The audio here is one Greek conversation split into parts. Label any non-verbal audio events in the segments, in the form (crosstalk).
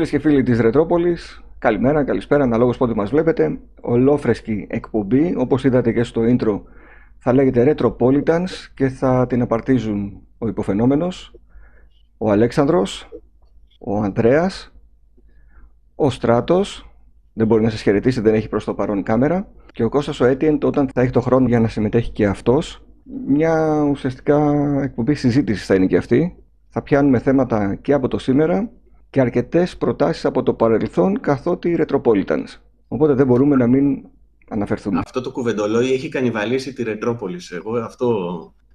Φίλες και φίλοι της Ρετρόπολης, καλημέρα, καλησπέρα, αναλόγως πότε μας βλέπετε. Ολόφρεσκη εκπομπή, όπως είδατε και στο intro, θα λέγεται Retropolitans και θα την απαρτίζουν ο υποφαινόμενος, ο Αλέξανδρος, ο Ανδρέας, ο Στράτος, δεν μπορεί να σας χαιρετήσει, δεν έχει προς το παρόν κάμερα, και ο Κώστας ο Έτιεντ όταν θα έχει το χρόνο για να συμμετέχει και αυτός. Μια ουσιαστικά εκπομπή συζήτησης θα είναι και αυτή. Θα πιάνουμε θέματα και από το σήμερα και αρκετές προτάσεις από το παρελθόν καθότι Retropolitans. Οπότε δεν μπορούμε να μην αναφερθούμε. Αυτό το κουβεντολόι έχει κανιβαλίσει τη Ρετρόπολης. Εγώ αυτό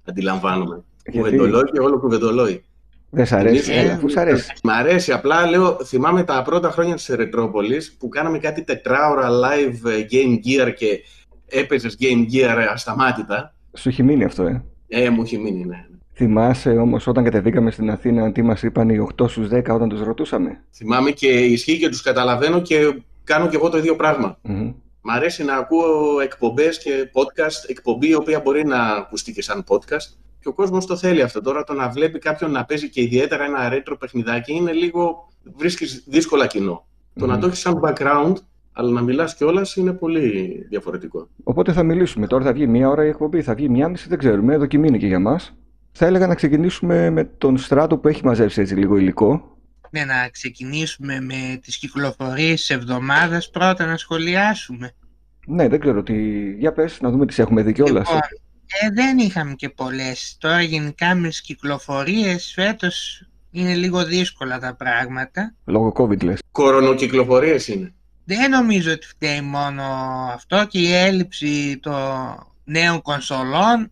αντιλαμβάνομαι. Γιατί... Κουβεντολόι και όλο κουβεντολόι. Δεν σ' αρέσει, ε, αφού σ' αρέσει. Μ' αρέσει, απλά λέω, θυμάμαι τα πρώτα χρόνια της Ρετρόπολης που κάναμε κάτι τετράωρα live ε, game gear και έπαιζες game gear ασταμάτητα. Σου έχει μείνει αυτό, ε; Ε, μου έχει μείνει, ναι. Θυμάσαι όμως όταν κατεβήκαμε στην Αθήνα τι μας είπαν οι 8 στους 10 όταν τους ρωτούσαμε; Θυμάμαι και ισχύει και τους καταλαβαίνω και κάνω και εγώ το ίδιο πράγμα. Mm-hmm. Μ' αρέσει να ακούω εκπομπές και podcast, εκπομπή η οποία μπορεί να ακουστεί και σαν podcast. Και ο κόσμος το θέλει αυτό. Τώρα το να βλέπει κάποιον να παίζει και ιδιαίτερα ένα ρέτρο παιχνιδάκι είναι λίγο... βρίσκεις δύσκολα κοινό. Το να το έχεις σαν background, αλλά να μιλάς κιόλας είναι πολύ διαφορετικό. Οπότε θα μιλήσουμε. Τώρα θα βγει μία ώρα η εκπομπή, θα βγει μία μισή, δεν ξέρουμε. Δοκιμή είναι και για μας. Θα έλεγα να ξεκινήσουμε με τον Στράτο που έχει μαζέψει έτσι λίγο υλικό ναι, να ξεκινήσουμε με τις κυκλοφορίες της εβδομάδας πρώτα να σχολιάσουμε. Ναι, δεν ξέρω τι... Για πες, να δούμε τις έχουμε δει κιόλας. Λοιπόν, ε, δεν είχαμε και πολλές. Τώρα γενικά με τις κυκλοφορίες φέτος είναι λίγο δύσκολα τα πράγματα. Λόγω COVID λες. Κορονοκυκλοφορίες είναι. Δεν νομίζω ότι φταίει μόνο αυτό και η έλλειψη των νέων κονσολών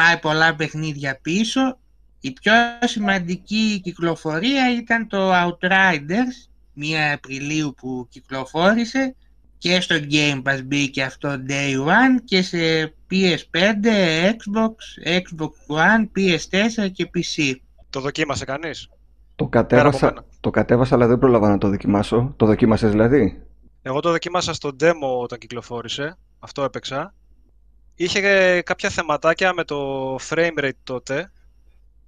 πάει πολλά παιχνίδια πίσω η πιο σημαντική κυκλοφορία ήταν το Outriders, μία Απριλίου που κυκλοφόρησε και στο Game Pass μπήκε αυτό Day One και σε PS5, Xbox, Xbox One, PS4 και PC. Το δοκίμασε κανείς; Το κατέβασα, το κατέβασα αλλά δεν πρόλαβα να το δοκιμάσω. Το δοκίμασες δηλαδή; Εγώ το δοκίμασα στο demo όταν κυκλοφόρησε. Αυτό έπαιξα. Είχε κάποια θεματάκια με το frame rate τότε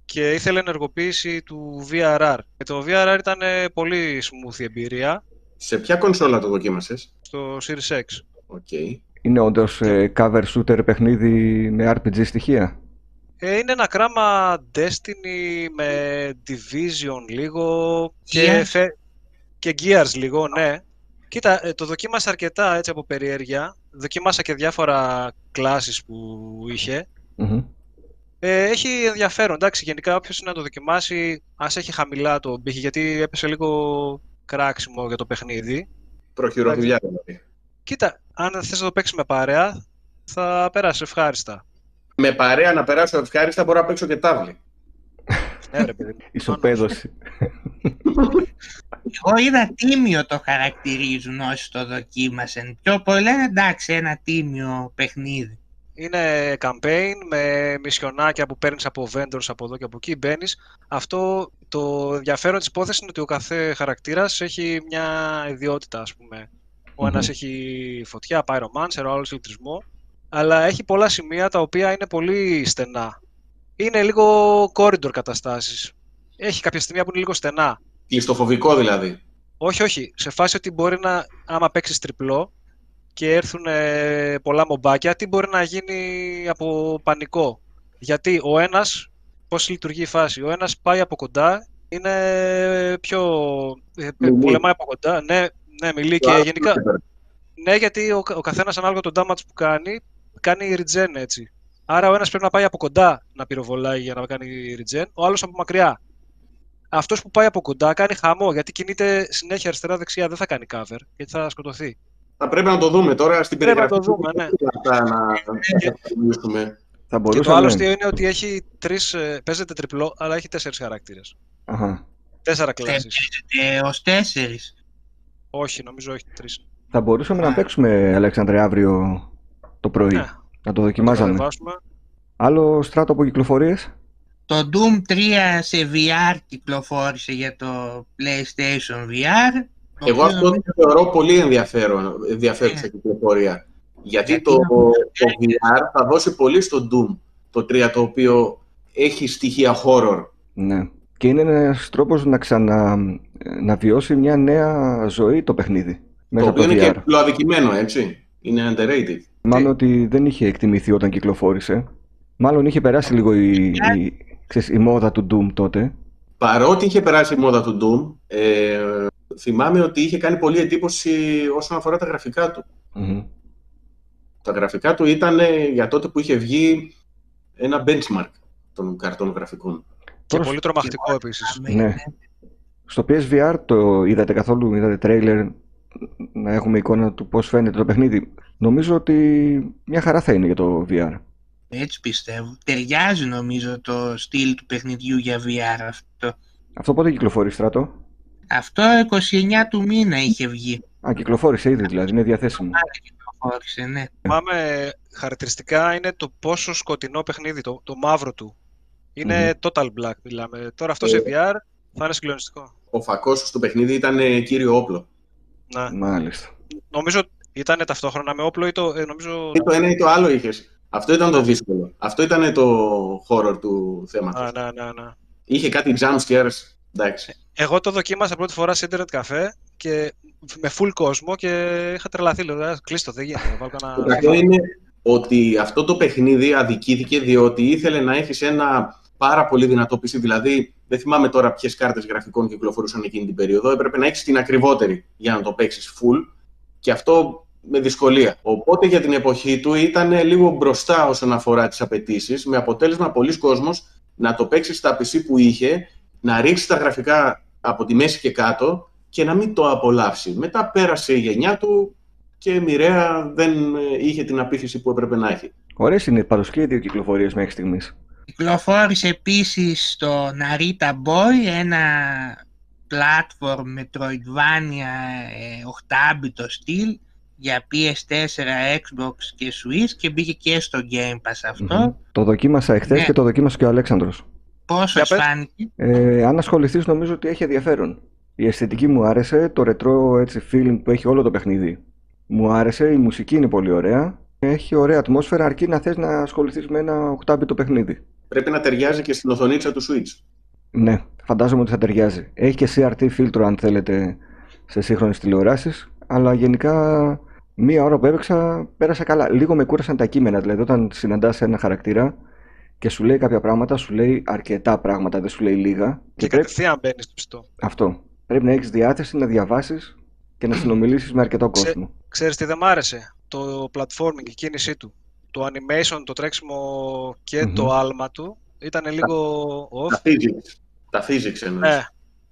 και ήθελε ενεργοποίηση του VRR. Και το VRR ήταν ε, πολύ smooth η εμπειρία. Σε ποια κονσόλα το δοκίμασες; Στο Series X. Okay. Είναι όντως ε, cover shooter παιχνίδι με RPG στοιχεία; Ε, είναι ένα κράμα Destiny με Division λίγο και, και Gears λίγο, ναι. Κοίτα, το δοκίμασα αρκετά έτσι από περιέργεια. Δοκίμασα και διάφορα κλάσεις που είχε. Ε, έχει ενδιαφέρον. Εντάξει, γενικά όποιος είναι να το δοκιμάσει, ας έχει χαμηλά το πύχη, γιατί έπεσε λίγο κράξιμο για το παιχνίδι. Προχειροδουλειά δηλαδή. Κοίτα, αν θες να το παίξεις με παρέα, θα περάσεις ευχάριστα. Με παρέα να περάσω ευχάριστα, μπορώ να παίξω και τάβλη. Ναι, ρε παιδί. (laughs) Ισοπαίδωση. Εγώ είδα τίμιο το χαρακτηρίζουν όσοι το δοκίμασαν. Πιο πολύ λένε εντάξει, ένα τίμιο παιχνίδι. Είναι campaign με μισιονάκια που παίρνεις από vendors από εδώ και από εκεί, μπαίνεις. Αυτό το ενδιαφέρον της υπόθεσης είναι ότι ο κάθε χαρακτήρας έχει μια ιδιότητα, ας πούμε. Ο ένας έχει φωτιά, pyromancer, ο άλλος ηλεκτρισμό. Αλλά έχει πολλά σημεία τα οποία είναι πολύ στενά. Είναι λίγο corridor καταστάσεις. Έχει κάποια σημεία που είναι λίγο στενά. Κλειστοφοβικό δηλαδή. Όχι, όχι. Σε φάση ότι μπορεί να, άμα παίξεις τριπλό, και έρθουν ε, πολλά μομπάκια, τι μπορεί να γίνει από πανικό; Γιατί ο ένας, πώς λειτουργεί η φάση, ο ένας πάει από κοντά, είναι πιο... Ε, πολεμάει από κοντά, ναι, ναι μιλεί και γενικά... Ναι, γιατί ο, ο καθένας ανάλογα το damage που κάνει, κάνει regen έτσι. Άρα ο ένας πρέπει να πάει από κοντά να πυροβολάει για να κάνει regen, ο άλλος από μακριά. Αυτός που πάει από κοντά κάνει χαμό, γιατί κινείται συνέχεια αριστερά-δεξιά, δεν θα κάνει cover, γιατί θα σκοτωθεί. Θα πρέπει να το δούμε τώρα στην περιγραφή. Πρέπει να το δούμε, ναι. Να, να θα και το άλλο αστείο είναι ότι έχει τρεις, ε, παίζεται τριπλό, αλλά έχει τέσσερις χαρακτήρες. Αχα. Τέσσερα κλάσεις. Παίζεται ως τέσσερις. Όχι, νομίζω όχι τρεις. Θα μπορούσαμε να παίξουμε, Αλέξανδρε, αύριο το πρωί. Ναι. Να το δοκιμάζαμε. Να το Άλλο στράτο από κυκλοφορίες; Το Doom 3 σε VR κυκλοφόρησε για το PlayStation VR. Εγώ αυτό το θεωρώ πολύ ενδιαφέρον, ενδιαφέρουσα yeah. κυκλοφορία. Γιατί το, το VR θα δώσει πολύ στο Doom το 3, το οποίο έχει στοιχεία horror. Ναι. Και είναι ένας τρόπος να ξανα να βιώσει μια νέα ζωή το παιχνίδι. Μέσα το οποίο είναι VR. και αδικημένο, έτσι. Είναι underrated. Μάλλον ότι δεν είχε εκτιμηθεί όταν κυκλοφόρησε. Μάλλον είχε περάσει λίγο η, η, ξέρεις, η μόδα του Doom τότε. Παρότι είχε περάσει η μόδα του Doom, ε, θυμάμαι ότι είχε κάνει πολύ εντύπωση όσον αφορά τα γραφικά του. mm Τα γραφικά του ήταν για τότε που είχε βγει ένα benchmark των καρτών γραφικών. Και πολύ τρομακτικό επίσης. Ναι. Στο PSVR το είδατε καθόλου, είδατε τρέιλερ να έχουμε εικόνα του πώς φαίνεται το παιχνίδι; Νομίζω ότι μια χαρά θα είναι για το VR. Έτσι πιστεύω. Ταιριάζει νομίζω το στυλ του παιχνιδιού για VR αυτό. Αυτό πότε κυκλοφορεί, Στράτο; Αυτό 29 του μήνα είχε βγει. Α, κυκλοφόρησε ήδη δηλαδή, είναι διαθέσιμο. Α, κυκλοφόρησε, ναι. Πάμε χαρακτηριστικά είναι το πόσο σκοτεινό παιχνίδι, το, το μαύρο του. Είναι total black, μιλάμε. Τώρα αυτό σε ε. VR θα είναι συγκλονιστικό. Ο φακός στο παιχνίδι ήταν ε, κύριο όπλο. Ναι. Μάλιστα. Νομίζω ήταν ταυτόχρονα με όπλο ή το. Ε, νομίζω... Ή το ένα ή το άλλο είχες. Αυτό ήταν το δύσκολο. Αυτό ήταν το horror του θέματος. Ναι, ναι, ναι. Είχε κάτι jump scares. Εντάξει. Εγώ το δοκίμασα πρώτη φορά σε internet καφέ και με full κόσμο και είχα τρελαθεί. Λέω, κλείστο, δεν γίνεται. Το κακό είναι ότι αυτό το παιχνίδι αδικήθηκε διότι ήθελε να έχεις ένα πάρα πολύ δυνατό PC. Δηλαδή, δεν θυμάμαι τώρα ποιες κάρτες γραφικών κυκλοφορούσαν εκείνη την περίοδο. Έπρεπε να έχεις την ακριβότερη για να το παίξεις full. Και αυτό με δυσκολία. Οπότε για την εποχή του ήταν λίγο μπροστά όσον αφορά τις απαιτήσεις, με αποτέλεσμα πολλοί κόσμος να το παίξει στα PC που είχε, να ρίξει τα γραφικά από τη μέση και κάτω και να μην το απολαύσει. Μετά πέρασε η γενιά του και μοιραία δεν είχε την απίθυση που έπρεπε να έχει. Ωραίες είναι πάντως και οι δύο κυκλοφορίες μέχρι στιγμής. Κυκλοφόρησε επίσης το Narita Boy, ένα platform Metroidvania 8-bit στυλ για PS4, Xbox και Switch και μπήκε και στο Game Pass αυτό. Το δοκίμασα εχθές ναι. και το δοκίμασε και ο Αλέξανδρος. Πόσο φάνηκε; Ε, αν ασχοληθείς νομίζω ότι έχει ενδιαφέρον. Η αισθητική μου άρεσε, το ρετρό έτσι feeling που έχει όλο το παιχνίδι. Μου άρεσε, η μουσική είναι πολύ ωραία. Έχει ωραία ατμόσφαιρα αρκεί να θες να ασχοληθείς με ένα 8 παιχνίδι πρέπει να ταιριάζει και στην οθονίτσα του Switch. Ναι, φαντάζομαι ότι θα ταιριάζει. Έχει και CRT φίλτρο αν θέλετε σε σύγχρονες τηλεοράσεις, αλλά γενικά μία ώρα που έπαιξα πέρασα καλά. Λίγο με κούρασαν τα κείμενα, δηλαδή όταν συναντάς ένα χαρακτήρα και σου λέει κάποια πράγματα, σου λέει αρκετά πράγματα, δεν σου λέει λίγα. Και, και κατευθείαν μπαίνεις πιστό. Αυτό. Πρέπει να έχεις διάθεση να διαβάσεις και να συνομιλήσεις με αρκετό κόσμο. Ξέ, ξέρεις τι δεν μ' άρεσε, το platforming, η κίνησή του το animation, το τρέξιμο και το άλμα του ήταν λίγο off. Τα physics, τα physics εννοείς. Ναι.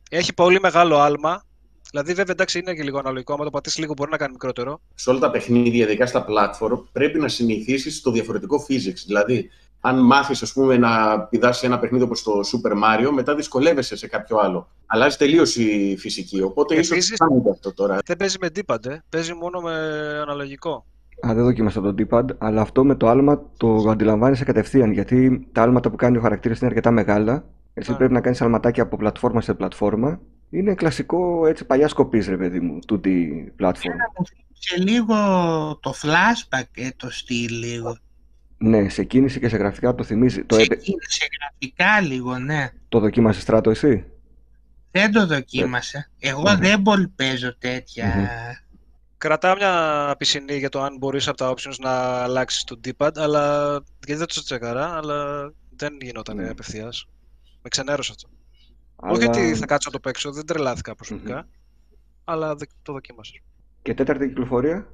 Έχει πολύ μεγάλο άλμα. Δηλαδή, βέβαια, εντάξει, είναι και λίγο αναλογικό. Αν το πατήσεις λίγο, μπορεί να κάνει μικρότερο. Σε όλα τα παιχνίδια, ειδικά στα platform, πρέπει να συνηθίσεις το διαφορετικό physics. Δηλαδή, αν μάθεις, ας πούμε, να πηδάσει ένα παιχνίδι όπως το Super Mario, μετά δυσκολεύεσαι σε κάποιο άλλο. Αλλάζει τελείω η φυσική. Οπότε ίσως αυτό τώρα. Δεν παίζει με D-pad, ε. παίζει μόνο με αναλογικό. Α, δεν δοκίμασα το D-pad, αλλά αυτό με το άλμα το αντιλαμβάνεσαι κατευθείαν. Γιατί τα άλματα που κάνει ο χαρακτήρας είναι αρκετά μεγάλα. Εσύ πρέπει να κάνεις αλματάκια από πλατφόρμα σε πλατφόρμα. Είναι κλασικό έτσι παλιά σκοπής, ρε παιδί μου, τούτη platform. Σε λίγο το flashback ε, το στυλ λίγο. Ναι, σε κίνηση και σε γραφικά το θυμίζει. Σε, το... κίνηση, σε γραφικά λίγο, ναι. Το δοκίμασες στράτο εσύ; Δεν το δοκίμασα. Εγώ δεν πολύ παίζω Κρατάω μια πισινή για το αν μπορείς από τα options να αλλάξεις το D-pad, αλλά γιατί δεν το τσεκαρά, αλλά δεν γινόταν ναι. απευθείας. Με ξενέρωσε αυτό. Αλλά... Όχι ότι θα κάτσω να το παίξω, δεν τρελάθηκα αλλά το δοκίμασα. Και τέταρτη κυκλοφορία;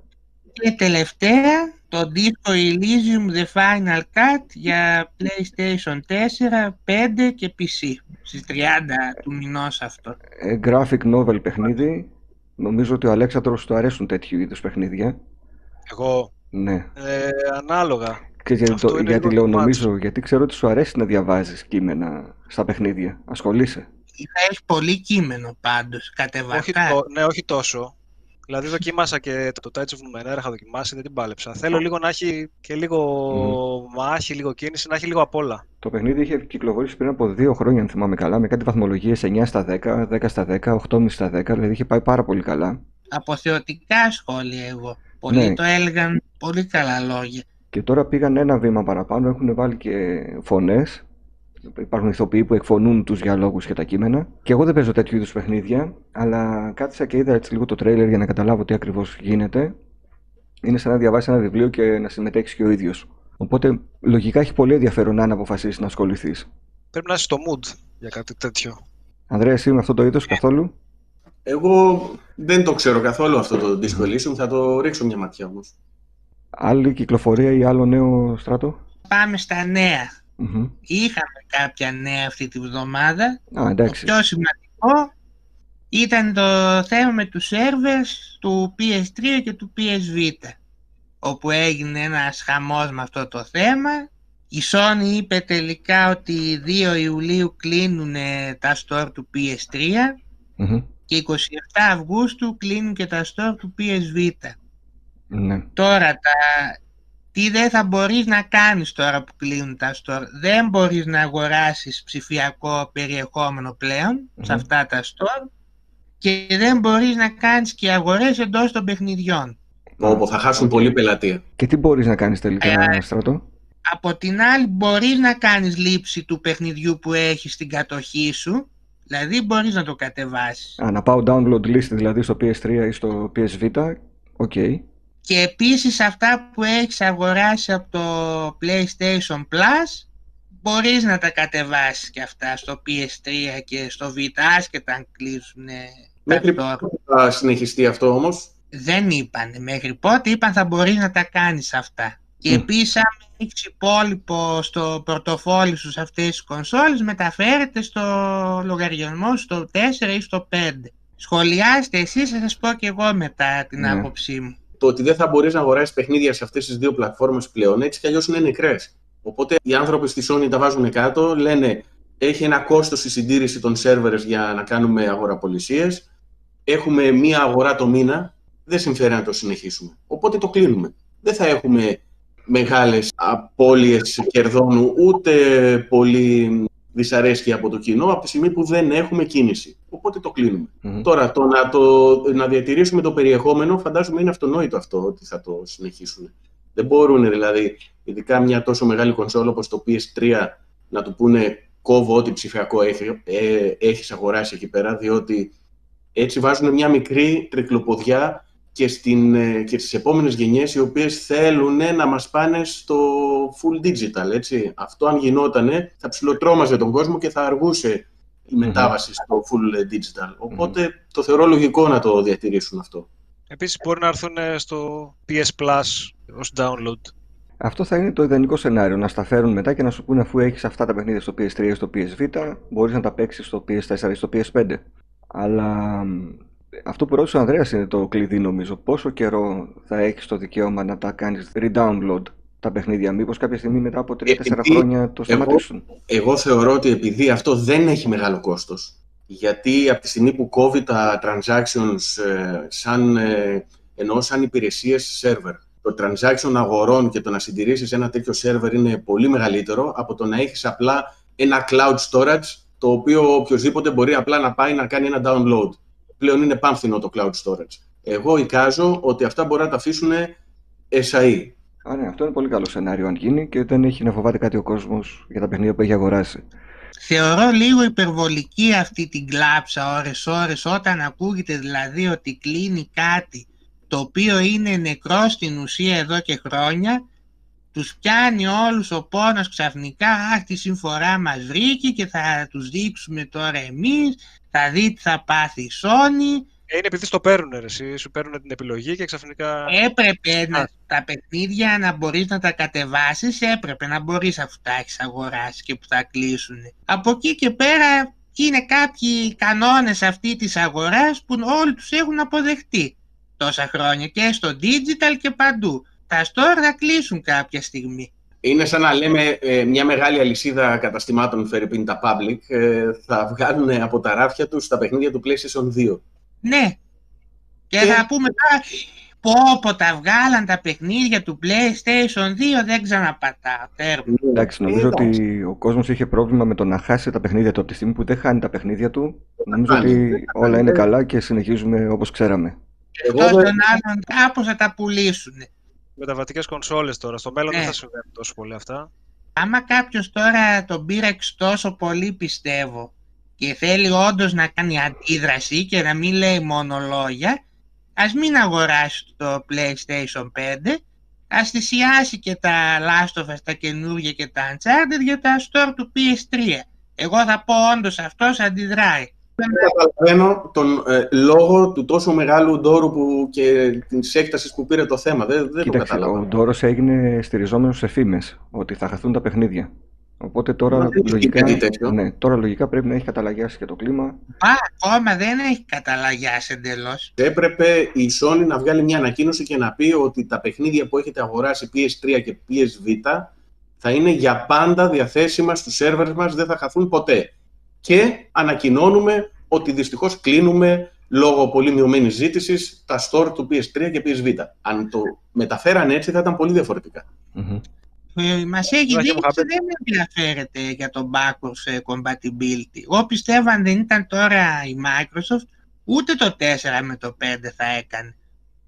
Και τελευταία, το Disco Elysium The Final Cut για PlayStation 4, 5 και PC. Στις 30 του μηνός αυτό. Ε, graphic novel παιχνίδι Νομίζω ότι ο Αλέξανδρος του αρέσουν τέτοιου είδους παιχνίδια. Εγώ; Ναι. Ε, ανάλογα. Ξέρεις, γιατί, το, γιατί λέω νομίζω, γιατί ξέρω ότι σου αρέσει να διαβάζεις κείμενα στα παιχνίδια. Ασχολείσαι. Έχει πολύ κείμενο πάντως, κατεβατά. Όχι, ναι, όχι τόσο. Δηλαδή δοκίμασα και το Touch of Numenera, είχα δοκιμάσει, δεν την πάλεψα. Θέλω λίγο να έχει και λίγο mm. μάχη, λίγο κίνηση, να έχει λίγο απ' όλα. Το παιχνίδι είχε κυκλοφορήσει πριν από δύο χρόνια, αν θυμάμαι καλά, με κάτι βαθμολογίες 9 στα 10, 10 στα 10, 8,5 στα 10, δηλαδή είχε πάει πάρα πολύ καλά. Αποθεωτικά σχόλια εγώ. Πολλοί ναι. το έλεγαν πολύ καλά λόγια. Και τώρα πήγαν ένα βήμα παραπάνω, έχουν βάλει και φωνές υπάρχουν ηθοποιοί που εκφωνούν τους διαλόγου και τα κείμενα. Και εγώ δεν παίζω τέτοιου είδους παιχνίδια, αλλά κάθισα και είδα έτσι λίγο το τρέιλερ για να καταλάβω τι ακριβώς γίνεται. Είναι σαν να διαβάσεις ένα βιβλίο και να συμμετέχεις και ο ίδιος. Οπότε λογικά έχει πολύ ενδιαφέρον αν αποφασίσεις να ασχοληθείς. Πρέπει να είσαι στο mood για κάτι τέτοιο. Ανδρέας, εσύ με αυτό το είδος καθόλου; Εγώ δεν το ξέρω καθόλου αυτό το Disco Elysium, θα το ρίξω μια ματιά όμως. Άλλη κυκλοφορία ή άλλο νέο στράτο. Πάμε στα νέα. Είχαμε κάποια νέα αυτή τη βδομάδα. Α, εντάξει. Το πιο σημαντικό ήταν το θέμα με τους servers του PS3 και του PS Vita όπου έγινε ένας χαμός με αυτό το θέμα. Η Sony είπε τελικά ότι 2 Ιουλίου κλείνουν τα store του PS3 και 27 Αυγούστου κλείνουν και τα store του PS Vita. Ναι. Τώρα, τα... τι δεν θα μπορείς να κάνεις τώρα που κλείνουν τα store. Δεν μπορείς να αγοράσεις ψηφιακό περιεχόμενο σε αυτά τα store και δεν μπορείς να κάνεις και αγορές εντός των παιχνιδιών. Όπου θα χάσουν πολύ πελατεία. Και τι μπορείς να κάνεις τελικά, ε, Στρατό; Από την άλλη μπορείς να κάνεις λήψη του παιχνιδιού που έχεις στην κατοχή σου Δηλαδή μπορείς να το κατεβάσεις. Α, να πάω download list δηλαδή στο PS3 ή στο PS Vita. OK. Και επίσης αυτά που έχεις αγοράσει από το PlayStation Plus μπορείς να τα κατεβάσεις και αυτά στο PS3 και στο Vita άσχετα αν κλείσουν Μέχρι πότε θα συνεχιστεί αυτό όμως; Δεν είπαν μέχρι πότε, είπαν θα μπορείς να τα κάνεις αυτά. Και mm. επίσης αν έχεις υπόλοιπο στο πορτοφόλι σου σε αυτές τις κονσόλες μεταφέρεται στο λογαριασμό στο 4 ή στο 5. Σχολιάστε εσείς, θα σας πω και εγώ μετά την ναι. άποψή μου. Το ότι δεν θα μπορείς να αγοράσεις παιχνίδια σε αυτές τις δύο πλατφόρμες πλέον, έτσι κι αλλιώς είναι νεκρές. Οπότε οι άνθρωποι στη Sony τα βάζουν κάτω, λένε έχει ένα κόστος η συντήρηση των σερβερες για να κάνουμε αγοραπολισίες, έχουμε μία αγορά το μήνα, δεν συμφέρει να το συνεχίσουμε. Οπότε το κλείνουμε. Δεν θα έχουμε μεγάλες απώλειες κερδών, ούτε πολύ δυσαρέσκεια από το κοινό, από τη στιγμή που δεν έχουμε κίνηση. Οπότε το κλεινουμε Τώρα, το να, το να διατηρήσουμε το περιεχόμενο, φαντάζομαι είναι αυτονόητο αυτό, ότι θα το συνεχίσουν. Δεν μπορούν δηλαδή, ειδικά μια τόσο μεγάλη κονσόλα όπως το PS3, να του πούνε κόβω ό,τι ψηφιακό έχει, ε, έχεις αγοράσει εκεί πέρα, διότι έτσι βάζουν μια μικρή τρικλοποδιά και, στην, ε, και στις επόμενες γενιές οι οποίες θέλουν να μας πάνε στο full digital, έτσι. Αυτό αν γινότανε θα ψηλοτρώμαζε τον κόσμο και θα αργούσε η μετάβαση στο full digital. οποτε το θεωρώ λογικό να το διατηρήσουν αυτό. Επίσης μπορεί να έρθουν ε, στο PS Plus ως download. Αυτό θα είναι το ιδανικό σενάριο, να σταφέρουν μετά και να σου πούνε αφού έχεις αυτά τα παιχνίδια στο PS3 ή στο PS Vita, μπορείς να τα παίξεις στο PS4 ή στο PS5. Αλλά αυτό που ρώτησε ο Ανδρέας είναι το κλειδί νομίζω. Πόσο καιρό θα έχεις το δικαίωμα να τα κάνεις re-download τα παιχνίδια, μήπως κάποια στιγμή μετά από 3-4 χρόνια το σταματήσουν; Εγώ, εγώ θεωρώ ότι επειδή αυτό δεν έχει μεγάλο κόστος, γιατί από τη στιγμή που κόβει τα transactions ε, σαν, ε, ενώ σαν υπηρεσίες server, το transaction αγορών και το να συντηρήσεις ένα τέτοιο server είναι πολύ μεγαλύτερο από το να έχεις απλά ένα cloud storage το οποίο οποιοδήποτε μπορεί απλά να πάει να κάνει ένα download πλέον είναι πάμφθηνο το cloud storage. Εγώ εικάζω ότι αυτά μπορεί να τα αφήσουν SAE. Α, ναι, αυτό είναι πολύ καλό σενάριο αν γίνει και δεν έχει να φοβάται κάτι ο κόσμος για τα παιχνίδια που έχει αγοράσει. Θεωρώ λίγο υπερβολική αυτή την κλάψα ώρες-ώρες όταν ακούγεται δηλαδή ότι κλείνει κάτι το οποίο είναι νεκρό στην ουσία εδώ και χρόνια τους πιάνει όλους ο πόνος ξαφνικά «Αχ, τη συμφορά μας βρήκε και θα τους δείξουμε τώρα εμείς, θα δει τι θα πάθει η Sony». Ε, είναι επειδή στο παίρνουν, εσύ, σου παίρνουν την επιλογή και ξαφνικά... Έπρεπε να, τα παιχνίδια να μπορείς να τα κατεβάσεις, έπρεπε να μπορείς αφού τα έχεις αγοράσει και που θα κλείσουν. Από εκεί και πέρα είναι κάποιοι κανόνες αυτή της αγοράς που όλοι τους έχουν αποδεχτεί τόσα χρόνια και στο digital και παντού τα store θα κλείσουν κάποια στιγμή. Είναι σαν να λέμε ε, μια μεγάλη αλυσίδα καταστημάτων Φερρυπίν τα Public ε, θα βγάλουν από τα ράφια τους τα παιχνίδια του PlayStation 2. Ναι. Και, θα πούμε τώρα πω πω τα βγάλαν τα παιχνίδια του PlayStation 2 δεν ξαναπατά. Εντάξει, νομίζω ότι ο κόσμος είχε πρόβλημα με το να χάσει τα παιχνίδια του από τη στιγμή που δεν χάνει τα παιχνίδια του. Νομίζω ότι όλα είναι καλά και συνεχίζουμε όπως ξέραμε. Εγώ τον άλλον κάπως θα τα πουλήσουν μεταβατικές κονσόλες τώρα. Στο μέλλον δεν ναι. θα συμβαίνουν τόσο πολύ αυτά. Άμα κάποιος τώρα τον πήραξε τόσο πολύ πιστεύω και θέλει όντως να κάνει αντίδραση και να μην λέει μόνο λόγια, ας μην αγοράσει το PlayStation 5, ας θυσιάσει και τα Last of Us, τα καινούργια και τα Uncharted για τα store του PS3. Εγώ θα πω όντως αυτός αντιδράει. Δεν καταλαβαίνω τον ε, λόγο του τόσο μεγάλου ντόρου που και της έκτασης που πήρε το θέμα. Δεν, δεν Κοίταξε, το καταλαβαίνω. Ο ντόρος έγινε στηριζόμενος σε φήμες ότι θα χαθούν τα παιχνίδια. Οπότε τώρα λογικά, ναι, τώρα λογικά πρέπει να έχει καταλαγιάσει και το κλίμα. Α, ακόμα δεν έχει καταλαγιάσει εντελώς. Έπρεπε η Sony να βγάλει μια ανακοίνωση και να πει ότι τα παιχνίδια που έχετε αγοράσει PS3 και PSV θα είναι για πάντα διαθέσιμα στους σερβέρ μας, δεν θα χαθούν ποτέ. Και ανακοινώνουμε ότι δυστυχώς κλείνουμε λόγω πολύ μειωμένης ζήτησης τα store του PS3 και PSV. Αν το μεταφέραν έτσι θα ήταν πολύ διαφορετικά. Mm-hmm. Ε, Μας έχει δείξει ότι δεν ενδιαφέρεται για το backwards compatibility. Εγώ πιστεύω αν δεν ήταν τώρα η Microsoft, ούτε το 4 με το 5 θα έκανε.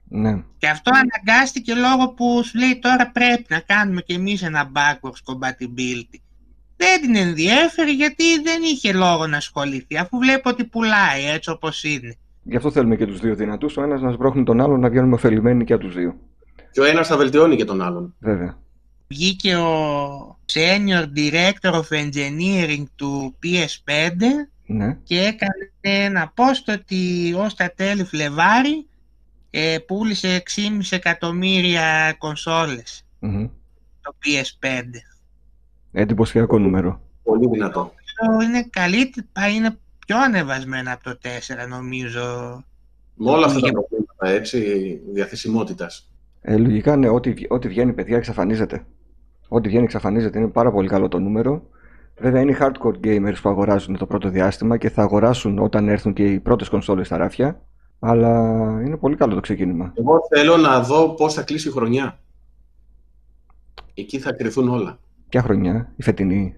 Ναι. Και αυτό αναγκάστηκε λόγω που σου λέει τώρα πρέπει να κάνουμε και εμείς ένα backwards compatibility. Δεν την ενδιέφερε γιατί δεν είχε λόγο να ασχοληθεί αφού βλέπω ότι πουλάει έτσι όπως είναι. Γι' αυτό θέλουμε και τους δύο δυνατούς, ο ένας να σбρόχνει τον άλλον να βγαίνουμε ωφελημένοι και από τους δύο. Και ο ένας θα βελτιώνει και τον άλλον. Βέβαια. Βγήκε ο Senior Director of Engineering του PS5 ναι. και έκανε ένα post ότι ως τα τέλη Φλεβάρι ε, πούλησε 6,5 εκατομμύρια κονσόλες mm-hmm. το PS5. Εντυπωσιακό νούμερο. Πολύ δυνατό. Είναι καλύτερο, είναι πιο ανεβασμένα από το 4 νομίζω. Με όλα αυτά τα προβλήματα έτσι, διαθεσιμότητας. Ε, λογικά ναι, ό,τι, ό,τι βγαίνει παιδιά εξαφανίζεται. Ό,τι βγαίνει εξαφανίζεται, είναι πάρα πολύ καλό το νούμερο. Βέβαια είναι οι hardcore gamers που αγοράζουν το πρώτο διάστημα και θα αγοράσουν όταν έρθουν και οι πρώτες κονσόλες στα ράφια. Αλλά είναι πολύ καλό το ξεκίνημα. Εγώ θέλω να δω πώς θα κλείσει η χρονιά. Εκεί θα κρυθούν όλα. Ποια χρονιά, η φετινή;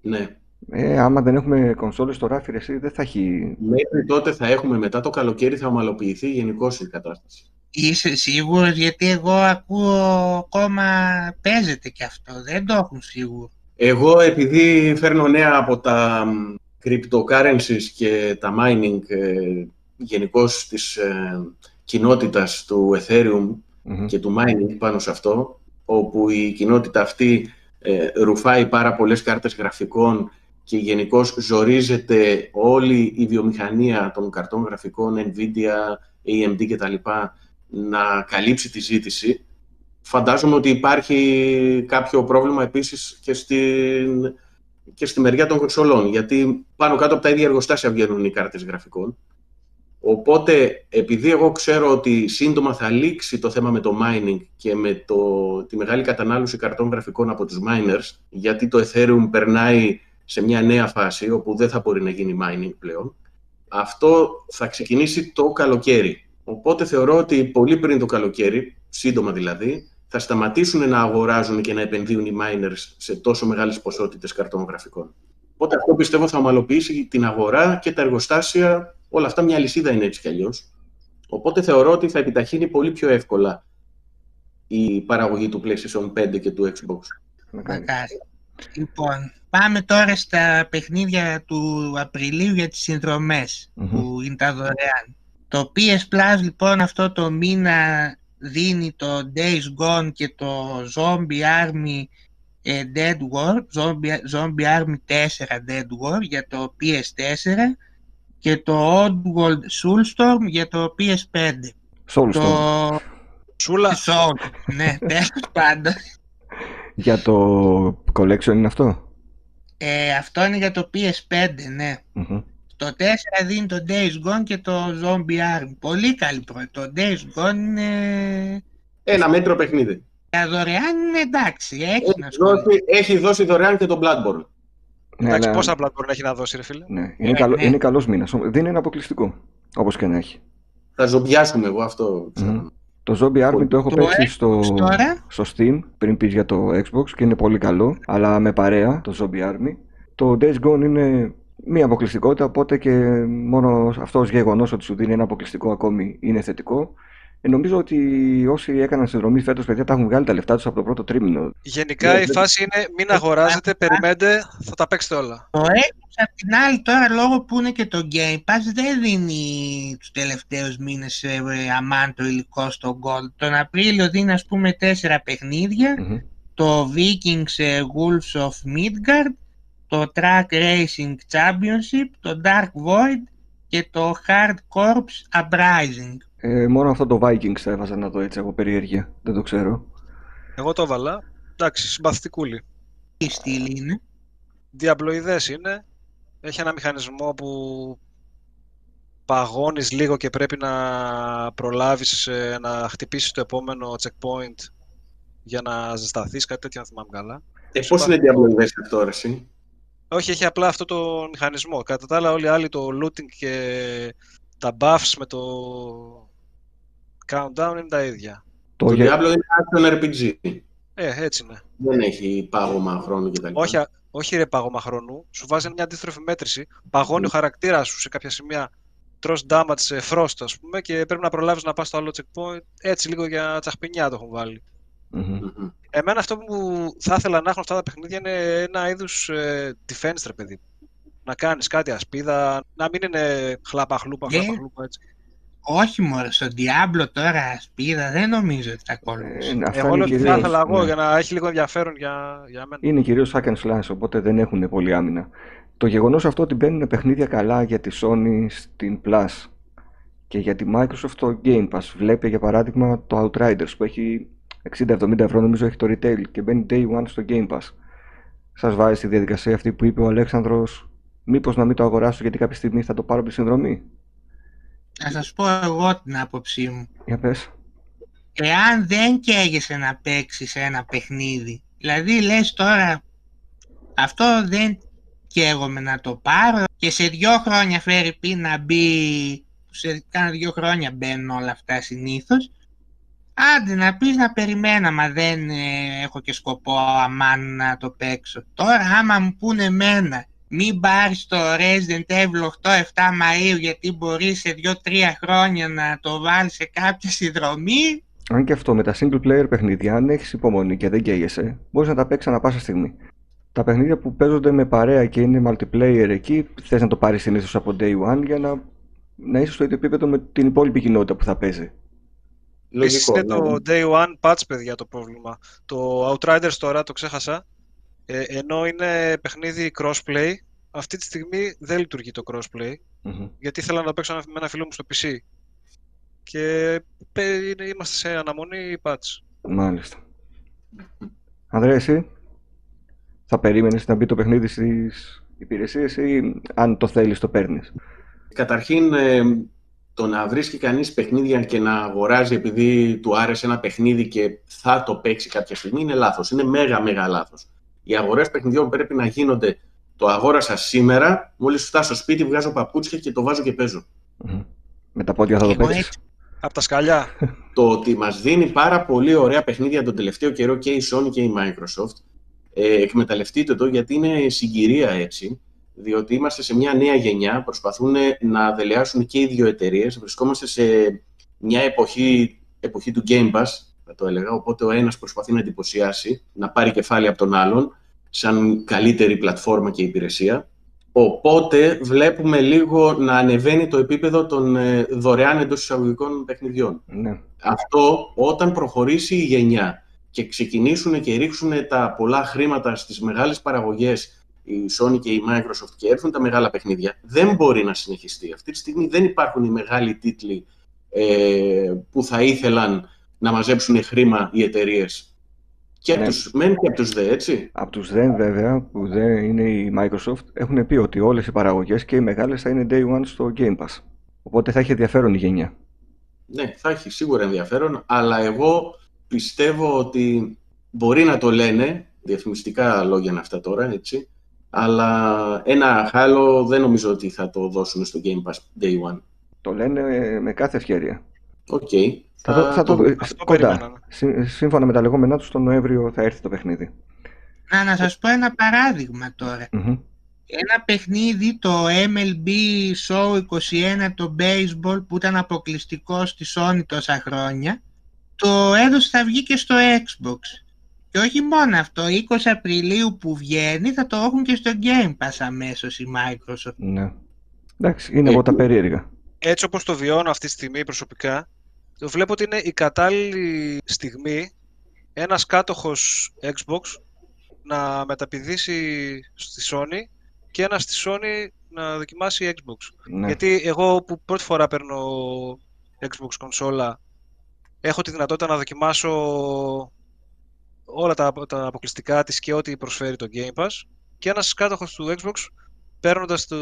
Ναι. Ε, άμα δεν έχουμε κονσόλες στο ράφι, εσύ δεν θα έχει... Μέχρι τότε θα έχουμε, μετά το καλοκαίρι θα ομαλοποιηθεί γενικώ η κατάσταση. Είσαι σίγουρος, γιατί εγώ ακούω ακόμα παίζεται και αυτό, δεν το έχουν σίγουρο. Εγώ επειδή φέρνω νέα από τα cryptocurrencies και τα mining ε, γενικώς της ε, κοινότητας του Ethereum και του mining πάνω σε αυτό, όπου η κοινότητα αυτή ε, ρουφάει πάρα πολλές κάρτες γραφικών και γενικώς ζορίζεται όλη η βιομηχανία των καρτών γραφικών, Nvidia, AMD κτλ. να καλύψει τη ζήτηση. Φαντάζομαι ότι υπάρχει κάποιο πρόβλημα επίσης και, στην, και στη μεριά των κονσολών, γιατί πάνω κάτω από τα ίδια εργοστάσια βγαίνουν οι κάρτες γραφικών. Οπότε, επειδή εγώ ξέρω ότι σύντομα θα λήξει το θέμα με το mining και με το, τη μεγάλη κατανάλωση καρτών γραφικών από τους miners, γιατί το Ethereum περνάει σε μια νέα φάση όπου δεν θα μπορεί να γίνει mining πλέον, αυτό θα ξεκινήσει το καλοκαίρι. Οπότε θεωρώ ότι πολύ πριν το καλοκαίρι, σύντομα δηλαδή, θα σταματήσουν να αγοράζουν και να επενδύουν οι miners σε τόσο μεγάλες ποσότητες καρτών γραφικών. Οπότε αυτό πιστεύω θα ομαλοποιήσει την αγορά και τα εργοστάσια όλα αυτά μια λυσίδα είναι έτσι κι αλλιώς. Οπότε θεωρώ ότι θα επιταχύνει πολύ πιο εύκολα η παραγωγή του PlayStation 5 και του Xbox. Μακάρι. Λοιπόν, πάμε τώρα στα παιχνίδια του Απριλίου για τις συνδρομες που είναι τα δωρεάν. Το PS Plus λοιπόν αυτό το μήνα δίνει το Days Gone και το Zombie Army ε, Dead War, Zombie, Zombie Army 4 Dead War για το PS4 και το Oddworld Soulstorm για το PS5. Soulstorm. Το... Σούλα. Soul. ναι, (laughs) τέλος πάντων. Για το collection είναι αυτό; Ε, αυτό είναι για το PS5, ναι. Mm-hmm. Το 4 δίνει το Days Gone και το Zombie Army. Πολύ καλή πρώτη. Το Days Gone είναι... Ένα μέτρο παιχνίδι. Για δωρεάν είναι εντάξει. Έχει, έχει, να δώσει, έχει δώσει δωρεάν και το Bloodborne. Ναι, Εντάξει, αλλά... πόσα Bloodborne έχει να δώσει, ρε φίλε. Ναι, είναι, καλό, ναι. είναι καλός μήνας. Δεν είναι αποκλειστικό, όπως και να έχει. Θα ζομπιάσουμε εγώ αυτό. Mm. Το Zombie Army το έχω το παίξει στο, στο Steam πριν πεις για το Xbox και είναι πολύ καλό, αλλά με παρέα το Zombie Army. Το Days Gone είναι μία αποκλειστικότητα, οπότε και μόνο αυτός ως γεγονός ότι σου δίνει ένα αποκλειστικό ακόμη είναι θετικό. Ε, νομίζω ότι όσοι έκαναν συνδρομή φέτος, παιδιά, τα έχουν βγάλει τα λεφτά τους από το πρώτο τρίμηνο. Γενικά η φάση είναι μην αγοράζετε, περιμένετε, θα τα παίξετε όλα. Το Xbox απ' την άλλη τώρα λόγω που είναι και το Game Pass δεν δίνει τους τελευταίους μήνες ε, αμάν το υλικό στο Gold. Τον Απρίλιο δίνει ας πούμε τέσσερα Το Vikings ε, Wolves of Midgard, το Track Racing Championship, το Dark Void και το Hard Corps Uprising. Ε, μόνο αυτό το Vikings θα έβαζα να δω έτσι από περιέργεια. Δεν το ξέρω. Εγώ το έβαλα. Εντάξει, συμπαθητικούλη. Τι στυλ είναι; Διαπλοειδές είναι. Έχει ένα μηχανισμό που παγώνεις λίγο και πρέπει να προλάβεις ε, να χτυπήσεις το επόμενο checkpoint για να ζεσταθείς, κάτι τέτοιο αν θυμάμαι καλά. Ε, πώς είναι διαπλοειδές αυτό, εσύ; Όχι, έχει απλά αυτό το μηχανισμό. Κατά τα άλλα, όλοι οι άλλοι το looting και τα buffs με το countdown είναι τα ίδια. Το, το Diablo είναι action RPG. Ε, έτσι είναι. Δεν έχει πάγωμα χρόνου κτλ. Όχι, όχι ρε πάγωμα χρόνου. Σου βάζει μια αντίστροφη μέτρηση. Παγώνει ο χαρακτήρας σου σε κάποια σημεία. Τρως damage σε frost, ας πούμε, και πρέπει να προλάβεις να πας στο άλλο checkpoint. Έτσι λίγο για τσαχπινιά το έχουν βάλει. Mm-hmm. Εμένα αυτό που θα ήθελα να έχουν αυτά τα παιχνίδια είναι ένα είδους ε, defense, ρε παιδί. Να κάνεις κάτι ασπίδα, να μην είναι χλάπα χλούπα, yeah. χλάπα χλούπα έτσι. Όχι μόνο, στο Diablo τώρα ασπίδα δεν νομίζω ότι θα ακολουθήσει. Ε, εγώ λέω ότι θα ήθελα εγώ ναι. για να έχει λίγο ενδιαφέρον για, για μένα. Είναι κυρίως hack and slash, οπότε δεν έχουν πολύ άμυνα. Το γεγονός αυτό ότι μπαίνουν παιχνίδια καλά για τη Sony στην Plus και για τη Microsoft το Game Pass. Βλέπει για παράδειγμα το Outriders που έχει 60-70 ευρώ νομίζω έχει το retail και μπαίνει day one στο Game Pass. Σας βάζει στη διαδικασία αυτή που είπε ο Αλέξανδρος μήπως να μην το αγοράσω γιατί κάποια στιγμή θα το πάρω από τη συνδρομή; Να σας πω εγώ την άποψή μου. Για πες. Εάν δεν καίγεσαι να παίξεις ένα παιχνίδι, δηλαδή λες τώρα αυτό δεν καίγομαι να το πάρω και σε δυο χρόνια φέρει πει να μπει, σε κάνα δυο χρόνια μπαίνουν όλα αυτά συνήθως, Άντε να πεις να περιμένω, μα δεν ε, έχω και σκοπό αμάν να το παίξω. Τώρα άμα μου πούνε εμένα, μην πάρει το Resident Evil 8-7 Μαΐου γιατί μπορείς σε 2-3 χρόνια να το βάλεις σε κάποια συνδρομή. Αν και αυτό με τα single player παιχνίδια, αν έχεις υπομονή και δεν καίγεσαι, μπορείς να τα παίξεις ανα πάσα στιγμή. Τα παιχνίδια που παίζονται με παρέα και είναι multiplayer εκεί, θες να το πάρεις συνήθως από day one για να, να είσαι στο ίδιο επίπεδο με την υπόλοιπη κοινότητα που θα παίζει. Λογικό, είναι το ναι. day one patch, παιδιά, το πρόβλημα. Το Outriders τώρα, το ξέχασα, ε, ενώ είναι παιχνίδι crossplay, αυτή τη στιγμή δεν λειτουργεί το crossplay, γιατί ήθελα να το παίξω με ένα φίλο μου στο PC. Και είμαστε σε αναμονή patch. Μάλιστα. Ανδρέα, εσύ θα περίμενες να μπει το παιχνίδι στις υπηρεσίες ή αν το θέλεις το παίρνεις; Καταρχήν, ε, το να βρίσκει κανείς παιχνίδια και να αγοράζει επειδή του άρεσε ένα παιχνίδι και θα το παίξει κάποια στιγμή είναι λάθος. Είναι μέγα μέγα λάθος. Οι αγορές παιχνιδιών πρέπει να γίνονται το αγόρασα σήμερα, μόλις φτάσω στο σπίτι βγάζω παπούτσια και το βάζω και παίζω. Με τα πόδια θα το παίξεις. Από τα σκαλιά. (laughs) το ότι μας δίνει πάρα πολύ ωραία παιχνίδια τον τελευταίο καιρό και η Sony και η Microsoft, ε, εκμεταλλευτείτε το γιατί είναι συγκυρία έτσι διότι είμαστε σε μια νέα γενιά, προσπαθούν να δελεάσουν και οι δύο εταιρείες. Βρισκόμαστε σε μια εποχή, εποχή του Game Pass, θα το έλεγα, οπότε ο ένας προσπαθεί να εντυπωσιάσει, να πάρει κεφάλι από τον άλλον, σαν καλύτερη πλατφόρμα και υπηρεσία. Οπότε βλέπουμε λίγο να ανεβαίνει το επίπεδο των ε, δωρεάν εντός εισαγωγικών παιχνιδιών. Ναι. Αυτό όταν προχωρήσει η γενιά και ξεκινήσουν και ρίξουν τα πολλά χρήματα στις μεγάλες παραγωγές η Sony και η Microsoft και έρθουν τα μεγάλα παιχνίδια, δεν μπορεί να συνεχιστεί. Αυτή τη στιγμή δεν υπάρχουν οι μεγάλοι τίτλοι ε, που θα ήθελαν να μαζέψουν χρήμα οι εταιρείες. Και από ναι. τους μεν και από τους δε, έτσι. Από τους δε, βέβαια, που δεν είναι η Microsoft, έχουν πει ότι όλες οι παραγωγές και οι μεγάλες θα είναι day one στο Game Pass. Οπότε θα έχει ενδιαφέρον η γενιά. Ναι, θα έχει σίγουρα ενδιαφέρον, αλλά εγώ πιστεύω ότι μπορεί να το λένε, διαφημιστικά λόγια είναι αυτά τώρα, έτσι, αλλά ένα Halo δεν νομίζω ότι θα το δώσουν στο Game Pass Day One. Το λένε με κάθε ευκαιρία. Οκ. Θα, θα, θα το, το κοντά. Σύμφωνα με τα λεγόμενά τους, τον Νοέμβριο θα έρθει το παιχνίδι. Να, να σας πω ένα παράδειγμα τώρα. ένα παιχνίδι, το MLB Show 21, το baseball, που ήταν αποκλειστικό στη Sony τόσα χρόνια, το έδωσε θα βγει και στο Xbox. Και όχι μόνο αυτό, 20 Απριλίου που βγαίνει θα το έχουν και στο Game Pass αμέσως η Microsoft. Ναι. Εντάξει, είναι από τα περίεργα. Έτσι όπως το βιώνω αυτή τη στιγμή προσωπικά, το βλέπω ότι είναι η κατάλληλη στιγμή ένας κάτοχος Xbox να μεταπηδήσει στη Sony και ένας στη Sony να δοκιμάσει Xbox. Ναι. Γιατί εγώ που πρώτη φορά παίρνω Xbox κονσόλα έχω τη δυνατότητα να δοκιμάσω όλα τα, τα αποκλειστικά της και ό,τι προσφέρει το Game Pass και ένας κάτοχος του Xbox παίρνοντας το,